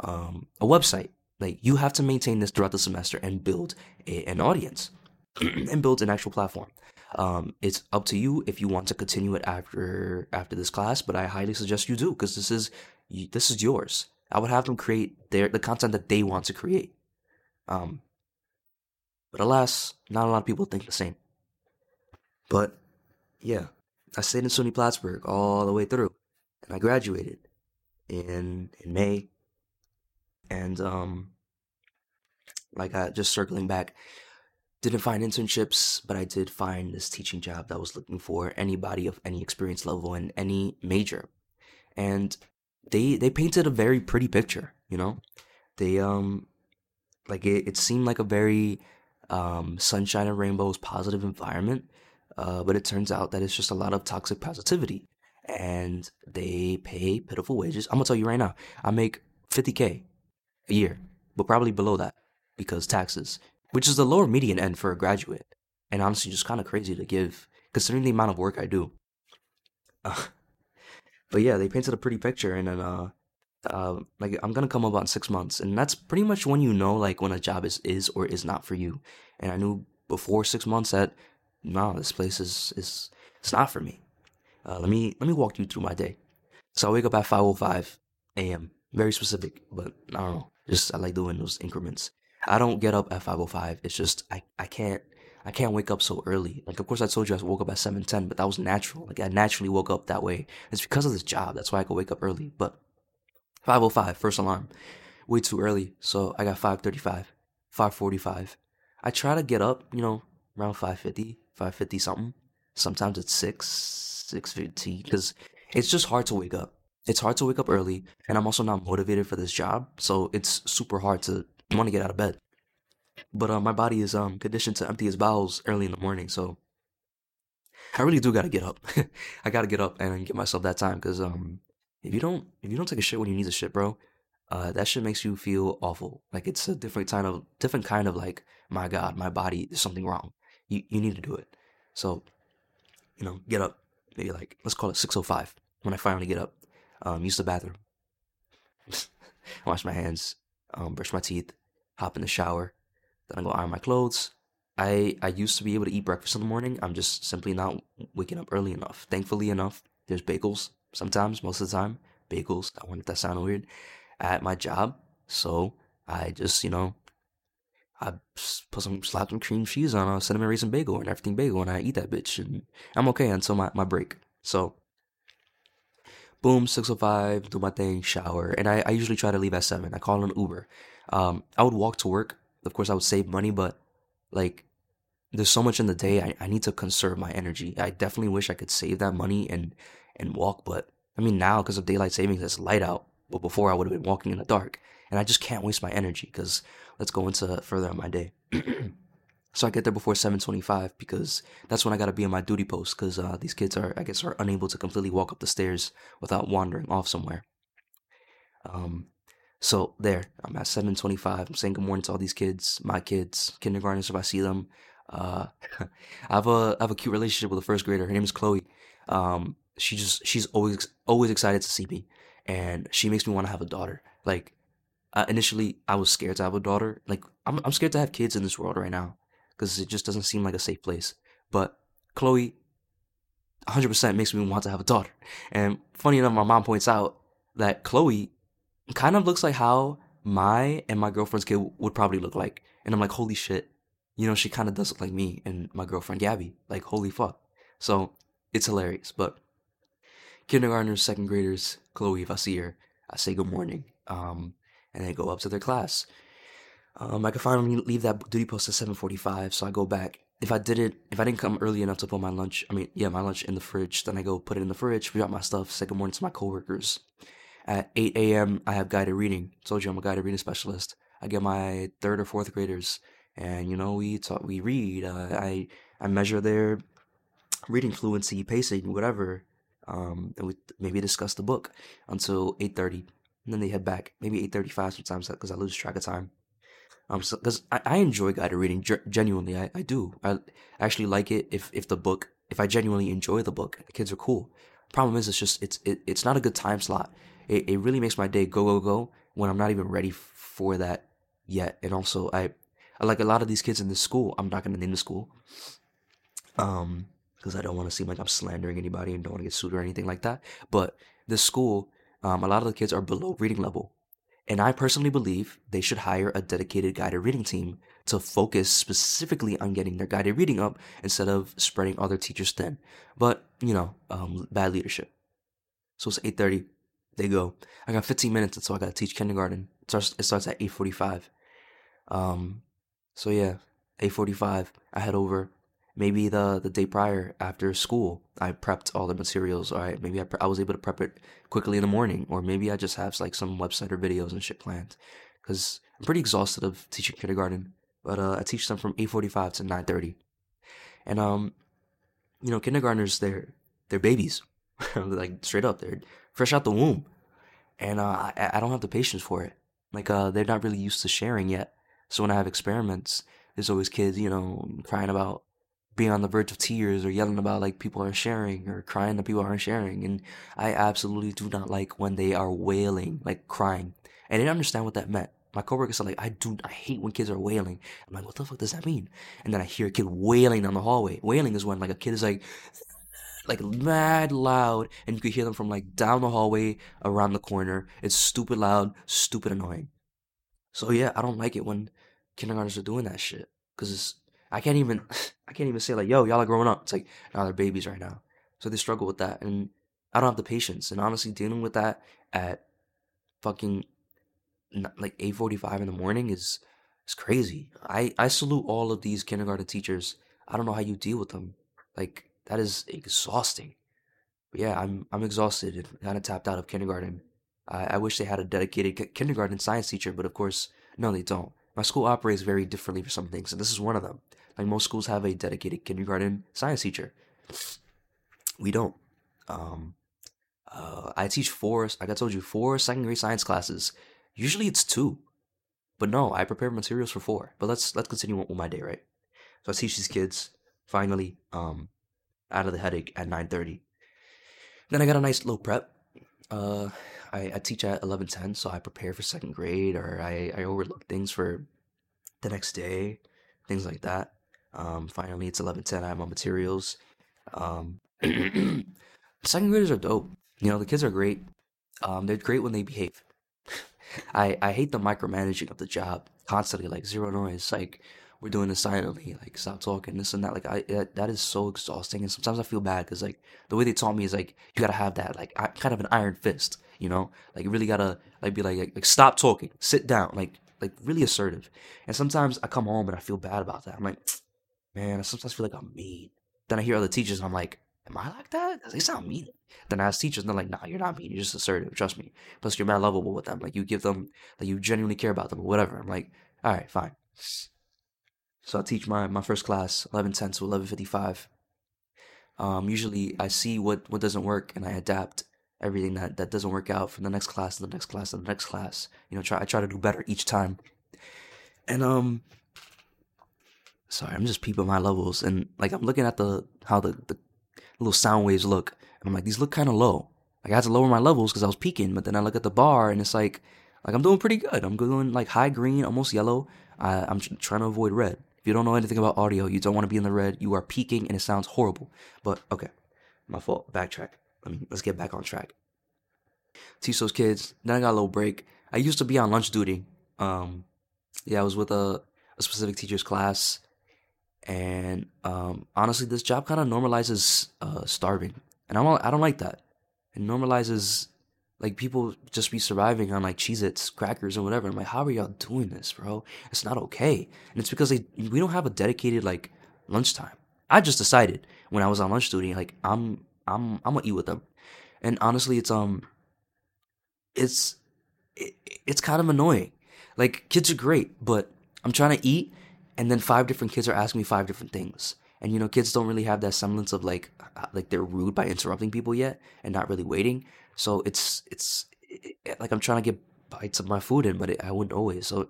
Um, a website. Like you have to maintain this throughout the semester and build a, an audience and build an actual platform. Um, it's up to you if you want to continue it after after this class, but I highly suggest you do because this is this is yours. I would have them create their the content that they want to create. Um, but alas, not a lot of people think the same. But yeah, I stayed in SUNY Plattsburgh all the way through, and I graduated in in May. And um, like I just circling back, didn't find internships, but I did find this teaching job that was looking for anybody of any experience level in any major, and they they painted a very pretty picture. You know, they um like it, it seemed like a very um, sunshine and rainbows positive environment uh, but it turns out that it's just a lot of toxic positivity. And they pay pitiful wages. I'm gonna tell you right now i make 50k a year but probably below that because taxes which is the lower median end for a graduate and honestly just kind of crazy to give considering the amount of work i do uh, but yeah they painted a pretty picture and then uh uh, like I'm gonna come about in six months, and that's pretty much when you know like when a job is is or is not for you. And I knew before six months that no, this place is is it's not for me. Uh, let me let me walk you through my day. So I wake up at five oh five a.m. Very specific, but I don't know. Just I like doing those increments. I don't get up at five oh five. It's just I I can't I can't wake up so early. Like, of course, I told you I woke up at 7.10, but that was natural. Like, I naturally woke up that way. It's because of this job. That's why I could wake up early. But 505, first alarm. Way too early, so I got 535, 545. I try to get up, you know, around 550, 550 something. Sometimes it's 6, 6:15 because it's just hard to wake up. It's hard to wake up early, and I'm also not motivated for this job, so it's super hard to want to get out of bed. But uh, my body is um conditioned to empty its bowels early in the morning, so I really do gotta get up. I gotta get up and give myself that time because um if you don't if you don't take a shit when you need a shit, bro, uh, that shit makes you feel awful. Like it's a different kind of different kind of like, my God, my body, there's something wrong. You you need to do it. So, you know, get up. Maybe like let's call it six oh five when I finally get up. Um, use the bathroom, wash my hands, um, brush my teeth, hop in the shower, then I go iron my clothes. I I used to be able to eat breakfast in the morning. I'm just simply not waking up early enough. Thankfully enough, there's bagels sometimes, most of the time, bagels. I wanted that sound weird at my job. So I just, you know, I put some slap some cream cheese on a cinnamon raisin bagel and everything bagel, and I eat that bitch, and I'm okay until my, my break. So, boom, six oh five, do my thing, shower, and I, I usually try to leave at seven. I call an Uber. Um, I would walk to work. Of course, I would save money, but like, there's so much in the day. I, I need to conserve my energy. I definitely wish I could save that money and and walk. But I mean, now because of daylight savings, it's light out. But before, I would have been walking in the dark, and I just can't waste my energy. Because let's go into further on my day. so I get there before seven twenty-five because that's when I gotta be in my duty post. Because uh, these kids are, I guess, are unable to completely walk up the stairs without wandering off somewhere. Um, so there, I'm at seven twenty-five. I'm saying good morning to all these kids, my kids, kindergartners if I see them. Uh, I have a I have a cute relationship with a first grader. Her name is Chloe. Um, she just she's always always excited to see me, and she makes me want to have a daughter. Like uh, initially, I was scared to have a daughter. Like I'm I'm scared to have kids in this world right now because it just doesn't seem like a safe place. But Chloe, 100% makes me want to have a daughter. And funny enough, my mom points out that Chloe kind of looks like how my and my girlfriend's kid would probably look like. And I'm like, holy shit. You know, she kind of does look like me and my girlfriend Gabby. Like, holy fuck. So it's hilarious. But kindergartners, second graders, Chloe, if I see her, I say good morning. Um, and they go up to their class. Um, I can finally leave that duty post at 7:45, so I go back if I didn't, if I didn't come early enough to put my lunch, I mean, yeah, my lunch in the fridge, then I go put it in the fridge, drop my stuff, say good morning to my coworkers. At 8 a.m., I have guided reading. Told you I'm a guided reading specialist. I get my third or fourth graders, and you know we talk, we read. Uh, I I measure their reading fluency, pacing, whatever. Um, and we maybe discuss the book until 8:30, and then they head back. Maybe 8:35 sometimes because I lose track of time. Um, because I, I enjoy guided reading genuinely, I, I do. I actually like it if if the book if I genuinely enjoy the book. The kids are cool. Problem is, it's just it's it, it's not a good time slot. It it really makes my day go go go when I'm not even ready for that yet. And also, I I like a lot of these kids in this school. I'm not gonna name the school. Um, because I don't want to seem like I'm slandering anybody and don't want to get sued or anything like that. But this school, um, a lot of the kids are below reading level. And I personally believe they should hire a dedicated guided reading team to focus specifically on getting their guided reading up instead of spreading other teachers thin. But, you know, um, bad leadership. So it's 8.30. They go. I got 15 minutes until I got to teach kindergarten. It starts, it starts at 8.45. Um, so yeah, 8.45. I head over maybe the the day prior after school i prepped all the materials. All right maybe I, pre- I was able to prep it quickly in the morning or maybe i just have like some website or videos and shit planned. Because i'm pretty exhausted of teaching kindergarten but uh, i teach them from 8.45 to 9.30 and um you know kindergartners they're they're babies. Like straight up they're fresh out the womb. And uh, I, I don't have the patience for it. Like uh they're not really used to sharing yet. So when i have experiments there's always kids you know crying about being on the verge of tears or yelling about like people aren't sharing or crying that people aren't sharing. And I absolutely do not like when they are wailing, like crying. And I didn't understand what that meant. My coworkers said like, I do, I hate when kids are wailing. I'm like, what the fuck does that mean? And then I hear a kid wailing down the hallway. Wailing is when like a kid is like, like mad loud and you can hear them from like down the hallway around the corner. It's stupid loud, stupid annoying. So yeah, I don't like it when kindergartners are doing that shit. Cause it's, I can't even I can't even say like, yo, y'all are growing up. It's like, now they're babies right now. So they struggle with that. And I don't have the patience. And honestly, dealing with that at fucking like 8.45 in the morning is is crazy. I, I salute all of these kindergarten teachers. I don't know how you deal with them. Like, that is exhausting. But yeah, I'm I'm exhausted and kind of tapped out of kindergarten. I, I wish they had a dedicated kindergarten science teacher, but of course, no, they don't. My school operates very differently for some things, and this is one of them. Like most schools have a dedicated kindergarten science teacher. We don't. Um, uh, I teach four, like I told you, four second grade science classes. Usually it's two, but no, I prepare materials for four. But let's let's continue with my day, right? So I teach these kids finally um, out of the headache at nine thirty. Then I got a nice little prep. Uh, I, I teach at eleven ten, so I prepare for second grade, or I I overlook things for the next day, things like that. Um, finally, it's eleven ten. I have my materials. Um, second graders are dope. You know, the kids are great. Um, they're great when they behave. I I hate the micromanaging of the job constantly, like zero noise, like we're doing this silently, like stop talking, this and that. Like I that, that is so exhausting, and sometimes I feel bad because like the way they taught me is like you gotta have that like kind of an iron fist, you know, like you really gotta like be like like, like stop talking, sit down, like like really assertive. And sometimes I come home and I feel bad about that. I'm like man, I sometimes feel like I'm mean. Then I hear other teachers, and I'm like, am I like that? They sound mean. Then I ask teachers, and they're like, nah, you're not mean. You're just assertive. Trust me. Plus, you're mad lovable with them. Like, you give them, like, you genuinely care about them or whatever. I'm like, all right, fine. So I teach my, my first class, 1110 to 1155. Um, usually I see what, what doesn't work and I adapt everything that, that doesn't work out from the next class to the next class to the next class. You know, try I try to do better each time. And um sorry, I'm just peeping my levels and like I'm looking at the how the, the little sound waves look. And I'm like, these look kind of low. Like I had to lower my levels because I was peaking, but then I look at the bar and it's like, like I'm doing pretty good. I'm doing like high green, almost yellow. I, I'm trying to avoid red. If you don't know anything about audio, you don't want to be in the red. You are peaking and it sounds horrible. But okay, my fault. Backtrack. Let's get back on track. Teach those kids. Then I got a little break. I used to be on lunch duty. Um, yeah, I was with a, a specific teacher's class and um, honestly, this job kind of normalizes uh, starving, and I don't I don't like that. It normalizes like people just be surviving on like Cheez-Its, crackers, or whatever. I'm like, how are y'all doing this, bro? It's not okay, and it's because they we don't have a dedicated like lunchtime. I just decided when I was on lunch duty, like I'm I'm I'm gonna eat with them, and honestly, it's um, it's it, it's kind of annoying. Like kids are great, but I'm trying to eat, and then five different kids are asking me five different things, and you know, kids don't really have that semblance of like like they're rude by interrupting people yet and not really waiting. So it's it's it, like I'm trying to get bites of my food in, but it, I wouldn't always. So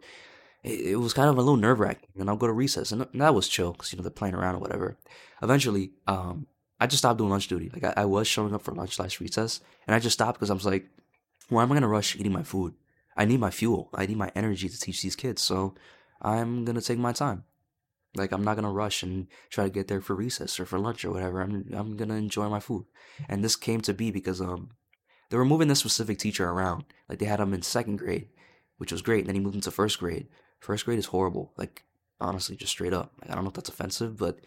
it, was kind of a little nerve wracking. And I'll go to recess, and, and that was chill because you know they're playing around or whatever. Eventually, um, I just stopped doing lunch duty. Like I, I was showing up for lunch slash recess, and I just stopped because I was like, why am I gonna rush eating my food? I need my fuel. I need my energy to teach these kids. So I'm gonna take my time. Like I'm not gonna rush and try to get there for recess or for lunch or whatever. I'm I'm gonna enjoy my food. And this came to be because um they were moving this specific teacher around. Like they had him in second grade, which was great. And then he moved into first grade. First grade is horrible. Like honestly, just straight up. Like I don't know if that's offensive, but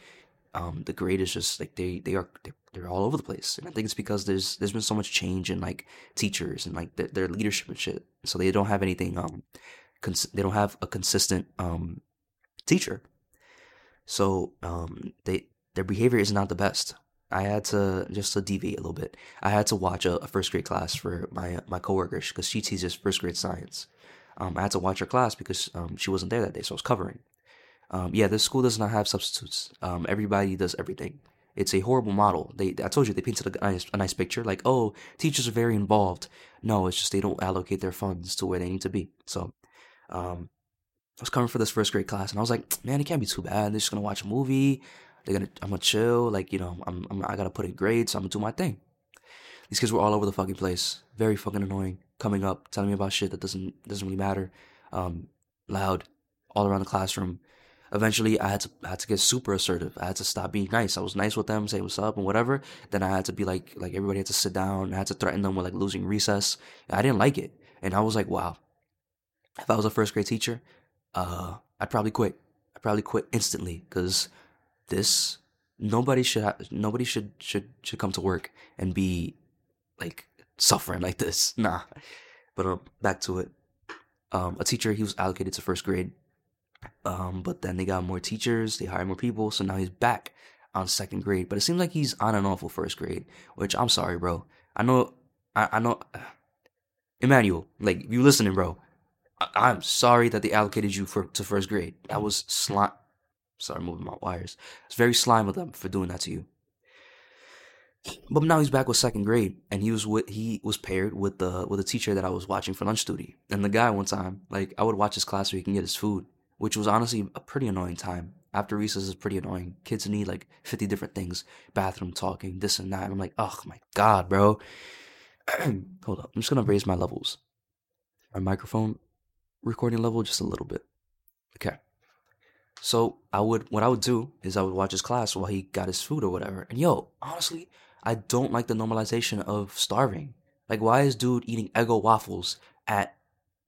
um the grade is just like they they are they're, they're all over the place. And I think it's because there's there's been so much change in like teachers and like their, their leadership and shit. So they don't have anything um cons- they don't have a consistent um teacher. So um they their behavior is not the best. I had to just to deviate a little bit. I had to watch a, a first grade class for my my coworker because she teaches first grade science. Um, I had to watch her class because um, she wasn't there that day, so I was covering. Um, yeah, this school does not have substitutes. Um, everybody does everything. It's a horrible model. They, I told you, they painted a nice, a nice picture, like, oh, teachers are very involved. No, it's just they don't allocate their funds to where they need to be. So, um, I was coming for this first grade class, and I was like, man, it can't be too bad. They're just gonna watch a movie. They're gonna, I'm gonna chill. Like, you know, I'm, I'm I gotta put in grades, so I'm gonna do my thing. These kids were all over the fucking place. Very fucking annoying. Coming up, telling me about shit that doesn't doesn't really matter. Um, loud, all around the classroom. Eventually, I had to I had to get super assertive. I had to stop being nice. I was nice with them, say what's up and whatever. Then I had to be like like everybody had to sit down. I had to threaten them with like losing recess. I didn't like it, and I was like, wow. If I was a first grade teacher, uh, I'd probably quit. I'd probably quit instantly because this nobody should ha- nobody should should should come to work and be like suffering like this. Nah. But um, back to it. Um, a teacher he was allocated to first grade. Um, but then they got more teachers, they hired more people, so now he's back on second grade. But it seems like he's on and off with first grade, which I'm sorry, bro. I know, I, I know, Emmanuel, like you listening, bro. I, am sorry that they allocated you for to first grade. That was slime. Sorry, moving my wires. It's very slime of them for doing that to you. But now he's back with second grade, and he was with he was paired with the with a teacher that I was watching for lunch duty. And the guy one time, like I would watch his class so he can get his food, which was honestly a pretty annoying time. After recess is pretty annoying. Kids need like fifty different things, bathroom talking, this and that. And I'm like, oh my god, bro. Hold up, I'm just gonna raise my levels, my microphone recording level just a little bit. Okay. So I would what I would do is I would watch his class while he got his food or whatever. And yo, honestly, I don't like the normalization of starving. Like why is dude eating Eggo waffles at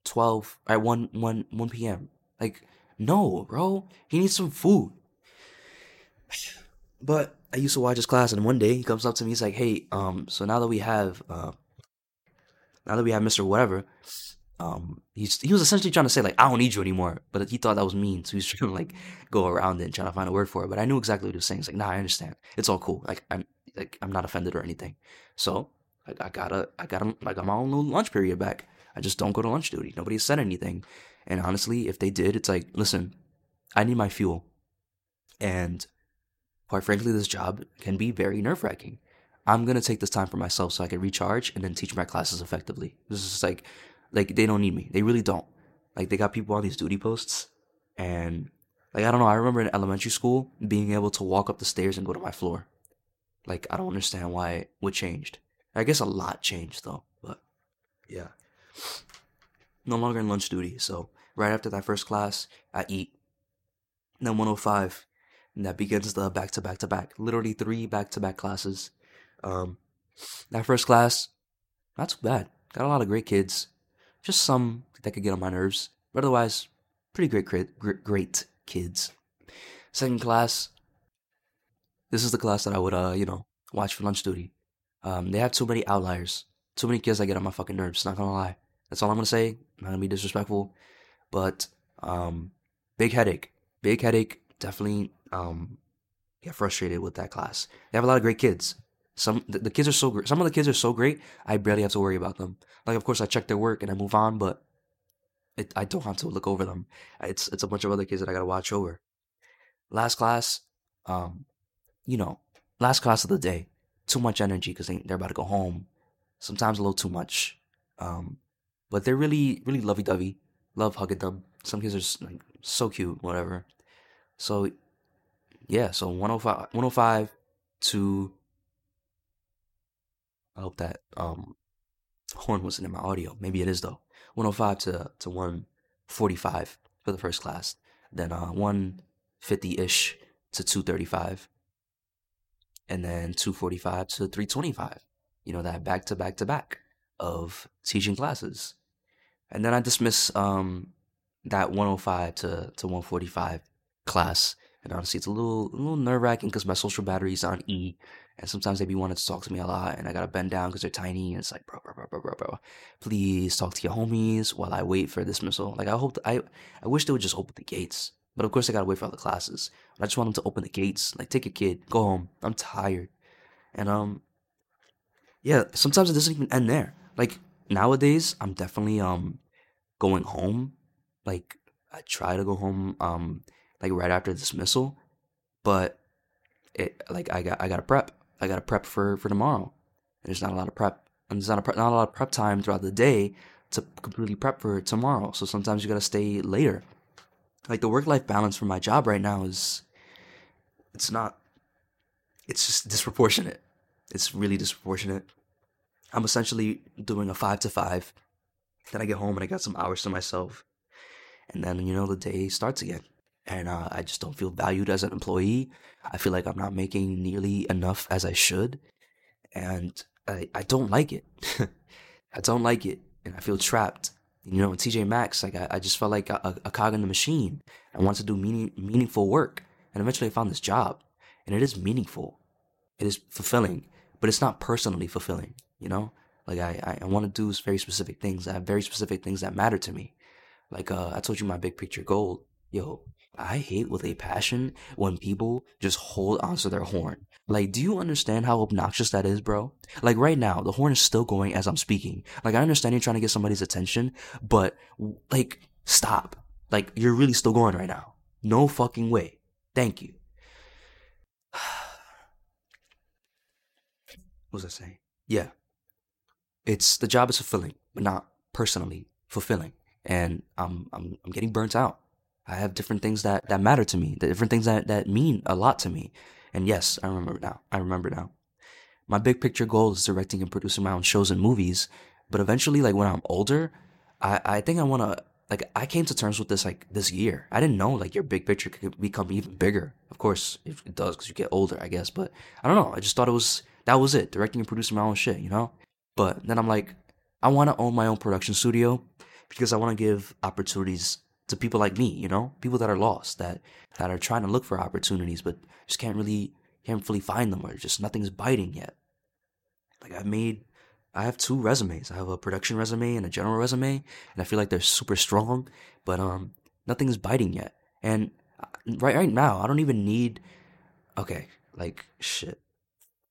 12 at 1 1 1 p.m. Like no, bro. He needs some food. But I used to watch his class and one day he comes up to me he's like, "Hey, um so now that we have uh now that we have Mr. whatever, um he's he was essentially trying to say like I don't need you anymore, but he thought that was mean, so he's trying to like go around it and trying to find a word for it. But I knew exactly what he was saying. He's like, nah, I understand. It's all cool. Like I'm like I'm not offended or anything. So I, I gotta I got I got my own little lunch period back. I just don't go to lunch duty. Nobody said anything. And honestly, if they did, it's like, listen, I need my fuel. And quite frankly, this job can be very nerve wracking. I'm gonna take this time for myself so I can recharge and then teach my classes effectively. This is like like they don't need me. They really don't. Like they got people on these duty posts and like I don't know, I remember in elementary school being able to walk up the stairs and go to my floor. Like I don't understand why what changed. I guess a lot changed though, but yeah. No longer in lunch duty, so right after that first class, I eat. Then 105, and that begins the back to back to back. Literally three back to back classes. Um, that first class, not too bad. Got a lot of great kids. Just some that could get on my nerves. But otherwise, pretty great, great, great kids. Second class, this is the class that I would, uh, you know, watch for lunch duty. Um, they have too many outliers. Too many kids that get on my fucking nerves, not gonna lie. That's all I'm gonna say. I'm not gonna be disrespectful. But, um, big headache. Big headache. Definitely, um, get frustrated with that class. They have a lot of great kids. Some the, the kids are so great. Some of the kids are so great. I barely have to worry about them. Like of course I check their work and I move on, but it, I don't have to look over them. It's it's a bunch of other kids that I gotta watch over. Last class, um, you know, last class of the day. Too much energy because they, they're about to go home. Sometimes a little too much. Um, but they're really really lovey dovey. Love hugging them. Some kids are just like so cute, whatever. So yeah, so 105, 105 to I hope that um horn wasn't in my audio. Maybe it is though. 105 to to 145 for the first class. Then uh 150-ish to 235. And then 245 to 325. You know, that back to back to back of teaching classes. And then I dismiss um that 105 to to 145 class. And honestly, it's a little a little nerve wracking because my social battery is on E, and sometimes they be wanting to talk to me a lot, and I gotta bend down because they're tiny, and it's like, bro, bro, bro, bro, bro, bro, please talk to your homies while I wait for dismissal. Like I hope I I wish they would just open the gates, but of course I gotta wait for other classes. I just want them to open the gates. Like take your kid, go home. I'm tired, and um, yeah, sometimes it doesn't even end there. Like nowadays, I'm definitely um going home. Like I try to go home um like right after dismissal, but it like I got I got to prep. I got to prep for for tomorrow. And there's not a lot of prep. And there's not a prep, not a lot of prep time throughout the day to completely prep for tomorrow. So sometimes you got to stay later. Like the work life balance for my job right now is it's not it's just disproportionate. It's really disproportionate. I'm essentially doing a 5 to 5. Then I get home and I got some hours to myself. And then you know the day starts again and uh, I just don't feel valued as an employee. I feel like I'm not making nearly enough as I should, and I I don't like it. I don't like it, and I feel trapped. You know, in TJ Maxx, like I, I just felt like a, a cog in the machine. I wanted to do meaning, meaningful work, and eventually I found this job, and it is meaningful. It is fulfilling, but it's not personally fulfilling. You know, like I I, want to do very specific things. I have very specific things that matter to me. Like uh, I told you, my big picture goal. Yo, I hate with a passion when people just hold onto their horn. Like, do you understand how obnoxious that is, bro? Like, right now, the horn is still going as I'm speaking. Like, I understand you're trying to get somebody's attention, but, like, stop. Like, you're really still going right now. No fucking way. Thank you. what was I saying? Yeah. It's, the job is fulfilling, but not personally fulfilling. And I'm, I'm, I'm getting burnt out. I have different things that, that matter to me, the different things that, that mean a lot to me. And yes, I remember now. I remember now. My big picture goal is directing and producing my own shows and movies. But eventually, like when I'm older, I, I think I want to, like, I came to terms with this like this year. I didn't know like your big picture could become even bigger. Of course, it does because you get older, I guess. But I don't know. I just thought it was, that was it. Directing and producing my own shit, you know? But then I'm like, I want to own my own production studio because I want to give opportunities to people like me, you know, people that are lost, that that are trying to look for opportunities, but just can't really can't really find them, or just nothing's biting yet. Like I've made, I have two resumes. I have a production resume and a general resume, and I feel like they're super strong, but um, nothing's biting yet. And uh, right right now, I don't even need. Okay, like shit.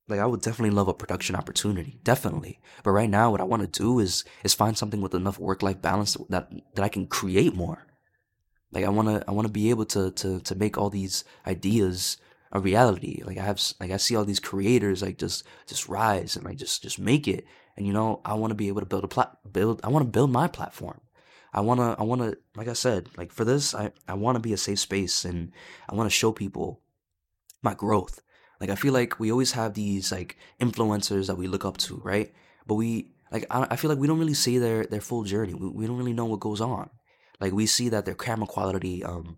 Like I would definitely love a production opportunity, definitely. But right now, what I want to do is is find something with enough work life balance that that I can create more. Like I want to I want to be able to to to make all these ideas a reality. Like I have like I see all these creators like just just rise and like just just make it. And you know, I want to be able to build a plat build I want to build my platform. I want to I want to like I said, like for this I I want to be a safe space and I want to show people my growth. Like I feel like we always have these like influencers that we look up to, right? But we like I, I feel like we don't really see their their full journey. We, we don't really know what goes on. Like we see that their camera quality um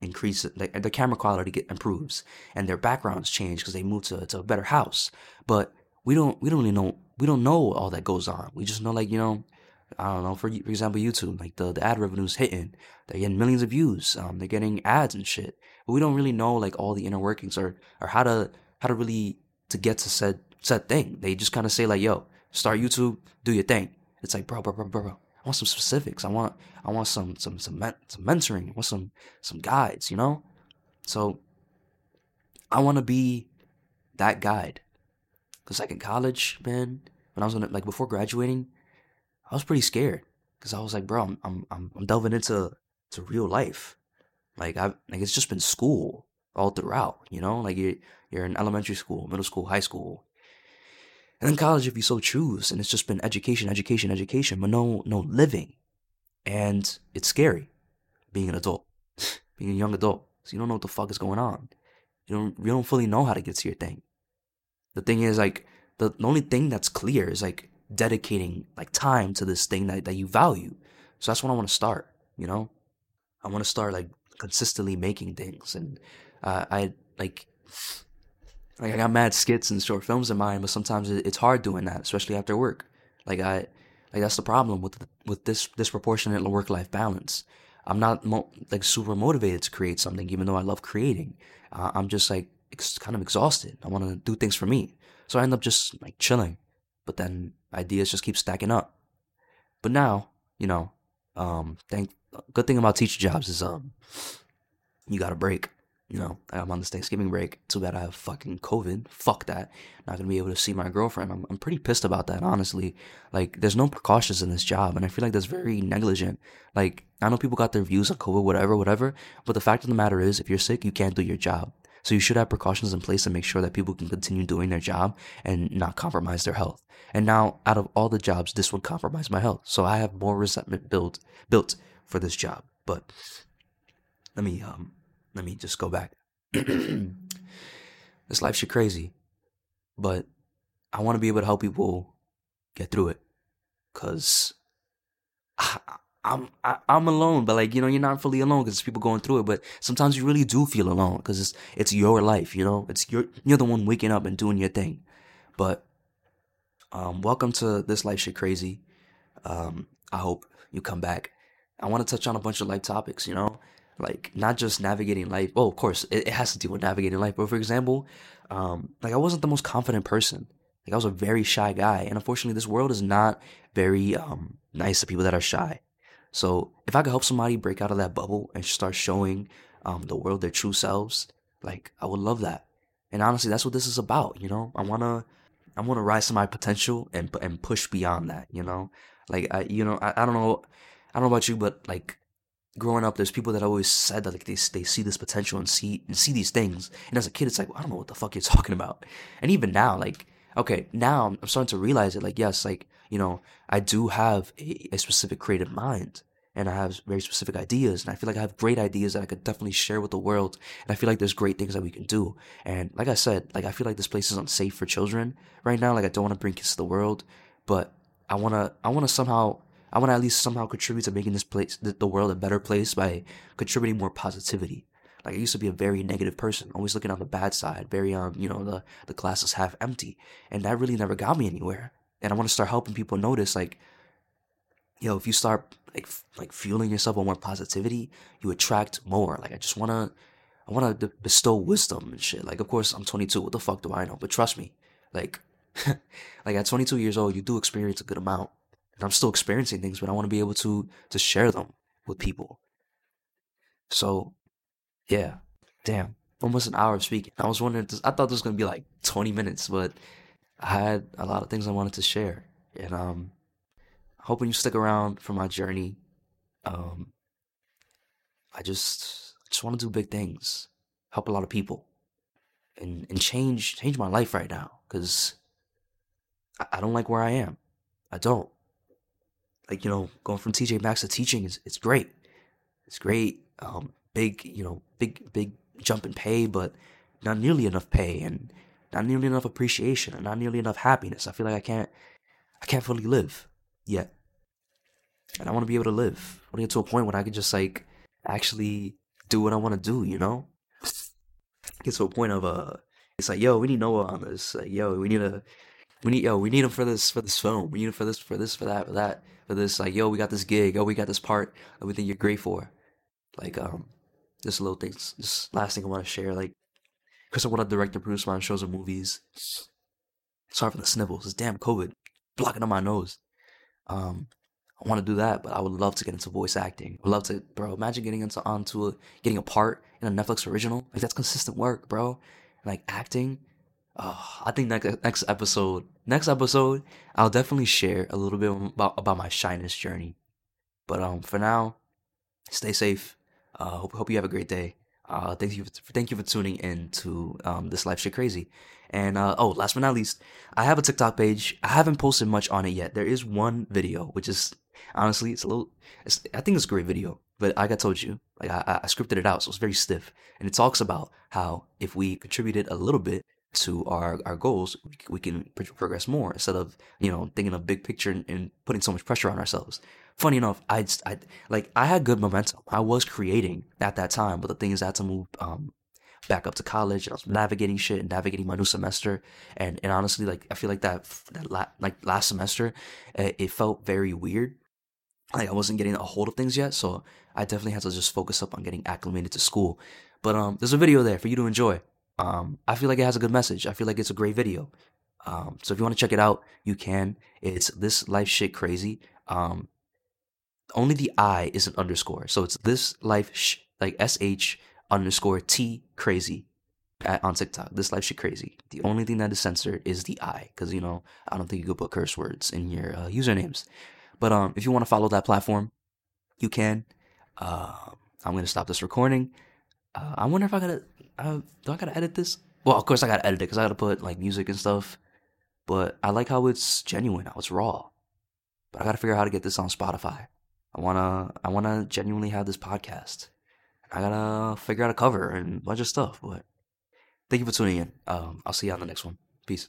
increases, like their camera quality get, improves, and their backgrounds change because they move to to a better house. But we don't we don't really know we don't know all that goes on. We just know like you know. I don't know. For for example, YouTube, like the, the ad revenue's hitting, they're getting millions of views. Um, they're getting ads and shit. But we don't really know like all the inner workings or or how to how to really to get to said said thing. They just kind of say like, "Yo, start YouTube, do your thing." It's like, bro, bro, bro, bro, bro. I want some specifics. I want I want some some some men, some mentoring. I want some some guides. You know, so I want to be that guide. Cause like in college, man, when I was gonna like before graduating, I was pretty scared. Cause I was like, bro, I'm I'm I'm delving into to real life. Like I like it's just been school all throughout, you know? Like you you're in elementary school, middle school, high school. And then college if you so choose. And it's just been education, education, education, but no no living. And it's scary being an adult. being a young adult. So you don't know what the fuck is going on. You don't you don't fully know how to get to your thing. The thing is like the, the only thing that's clear is like dedicating like time to this thing that, that you value. So that's what I want to start, you know? I want to start like consistently making things and uh, I like like I got mad skits and short films in mind, but sometimes it's hard doing that, especially after work. Like I like that's the problem with with this disproportionate work life balance. I'm not mo- like super motivated to create something, even though I love creating. Uh, I'm just like ex- kind of exhausted. I want to do things for me, so I end up just like chilling. But then ideas just keep stacking up. But now, you know, um, thank good thing about teacher jobs is um, you got a break. You know, I'm on this Thanksgiving break. Too bad I have fucking COVID. Fuck that. Not gonna be able to see my girlfriend. I'm, I'm pretty pissed about that, honestly. Like, there's no precautions in this job, and I feel like that's very negligent. Like, I know people got their views on COVID, whatever, whatever, but the fact of the matter is, if you're sick, you can't do your job. So you should have precautions in place to make sure that people can continue doing their job and not compromise their health. And now, out of all the jobs, this would compromise my health. So I have more resentment built built for this job. But let me um let me just go back. this life shit crazy, but I want to be able to help people get through it, cause I'm I, am i am alone, but like you know, you're not fully alone because people going through it. But sometimes you really do feel alone because it's it's your life, you know. It's your you're the one waking up and doing your thing. But um, welcome to this life shit crazy. Um, I hope you come back. I want to touch on a bunch of life topics, you know like not just navigating life. Well, of course, it, it has to do with navigating life. But for example, um, like I wasn't the most confident person. Like I was a very shy guy, and unfortunately, this world is not very um, nice to people that are shy. So if I could help somebody break out of that bubble and start showing um, the world their true selves, like I would love that. And honestly, that's what this is about. You know, I wanna, I wanna rise to my potential and and push beyond that. You know, like I, you know, I, I don't know, I don't know about you, but like growing up, there's people that always said that like they they see this potential and see and see these things. And as a kid, it's like well, I don't know what the fuck you're talking about. And even now, like okay, now I'm starting to realize it. Like yes, like you know, I do have a, a specific creative mind. And I have very specific ideas, and I feel like I have great ideas that I could definitely share with the world. And I feel like there's great things that we can do. And like I said, like I feel like this place is unsafe for children right now. Like I don't want to bring kids to the world, but I wanna, I wanna somehow I want to at least somehow contribute to making this place, the world, a better place by contributing more positivity. Like I used to be a very negative person, always looking on the bad side, very um, you know, the the glass is half empty, and that really never got me anywhere. And I want to start helping people notice, like, yo, if you start like like fueling yourself with more positivity, you attract more. Like I just wanna, I wanna bestow wisdom and shit. Like of course I'm 22, what the fuck do I know? But trust me, like, like at 22 years old, you do experience a good amount and I'm still experiencing things, but I want to be able to to share them with people. So, yeah, damn, almost an hour of speaking. I was wondering, I thought this was gonna be like 20 minutes, but I had a lot of things I wanted to share, and um, hoping you stick around for my journey. Um, I just just want to do big things, help a lot of people, and and change change my life right now because I don't like where I am. I don't like you know going from TJ Maxx to teaching is it's great. It's great. Um, big you know big big jump in pay, but not nearly enough pay and not nearly enough appreciation and not nearly enough happiness. I feel like I can't I can't fully live yet, and I want to be able to live. I want to get to a point where I can just like actually do what I want to do. You know, get to a point of uh, it's like yo, we need Noah on this. Like, yo, we need a we need yo, we need him for this for this film. We need him for this for this for that for that for this. Like yo, we got this gig. Oh, we got this part that we think you're great for. Like um, just little things. Just last thing I want to share. Like, because I want to direct and produce my own shows and movies. Sorry for the sniffles. It's damn COVID blocking on my nose. Um, I want to do that, but I would love to get into voice acting. I would love to, bro. Imagine getting into onto a, getting a part in a Netflix original. Like that's consistent work, bro. like acting. Oh, I think next next episode, next episode, I'll definitely share a little bit about about my shyness journey. But um, for now, stay safe. Uh, hope hope you have a great day. Uh, thank you, for, thank you for tuning in to um, this life shit crazy. And uh, oh, last but not least, I have a TikTok page. I haven't posted much on it yet. There is one video, which is honestly, it's a little. It's, I think it's a great video, but like I told you, like I, I scripted it out, so it's very stiff, and it talks about how if we contributed a little bit to our our goals, we, can progress more instead of you know thinking of big picture and, and putting so much pressure on ourselves funny enough, I, I like I had good momentum. I was creating at that time, but the thing is, I had to move um, back up to college. I was navigating shit and navigating my new semester, and and honestly, like I feel like that that la- like last semester, it, it felt very weird. Like I wasn't getting a hold of things yet, so I definitely had to just focus up on getting acclimated to school. But um, there's a video there for you to enjoy. Um, I feel like it has a good message. I feel like it's a great video. Um, so if you want to check it out, you can. It's this life shit crazy. Um, only the I is an underscore. So it's this life sh like S H underscore T crazy at, on TikTok. This life shit crazy. The only thing that is censored is the I, because you know I don't think you could put curse words in your uh, usernames. But um, if you want to follow that platform, you can. Uh, I'm gonna stop this recording. Uh, I wonder if I gotta. Uh, do I gotta edit this? Well, of course I gotta edit it because I gotta put like music and stuff. But I like how it's genuine, how it's raw. But I gotta figure out how to get this on Spotify. I wanna I wanna genuinely have this podcast. I gotta figure out a cover and a bunch of stuff. But thank you for tuning in. Um, I'll see you on the next one. Peace.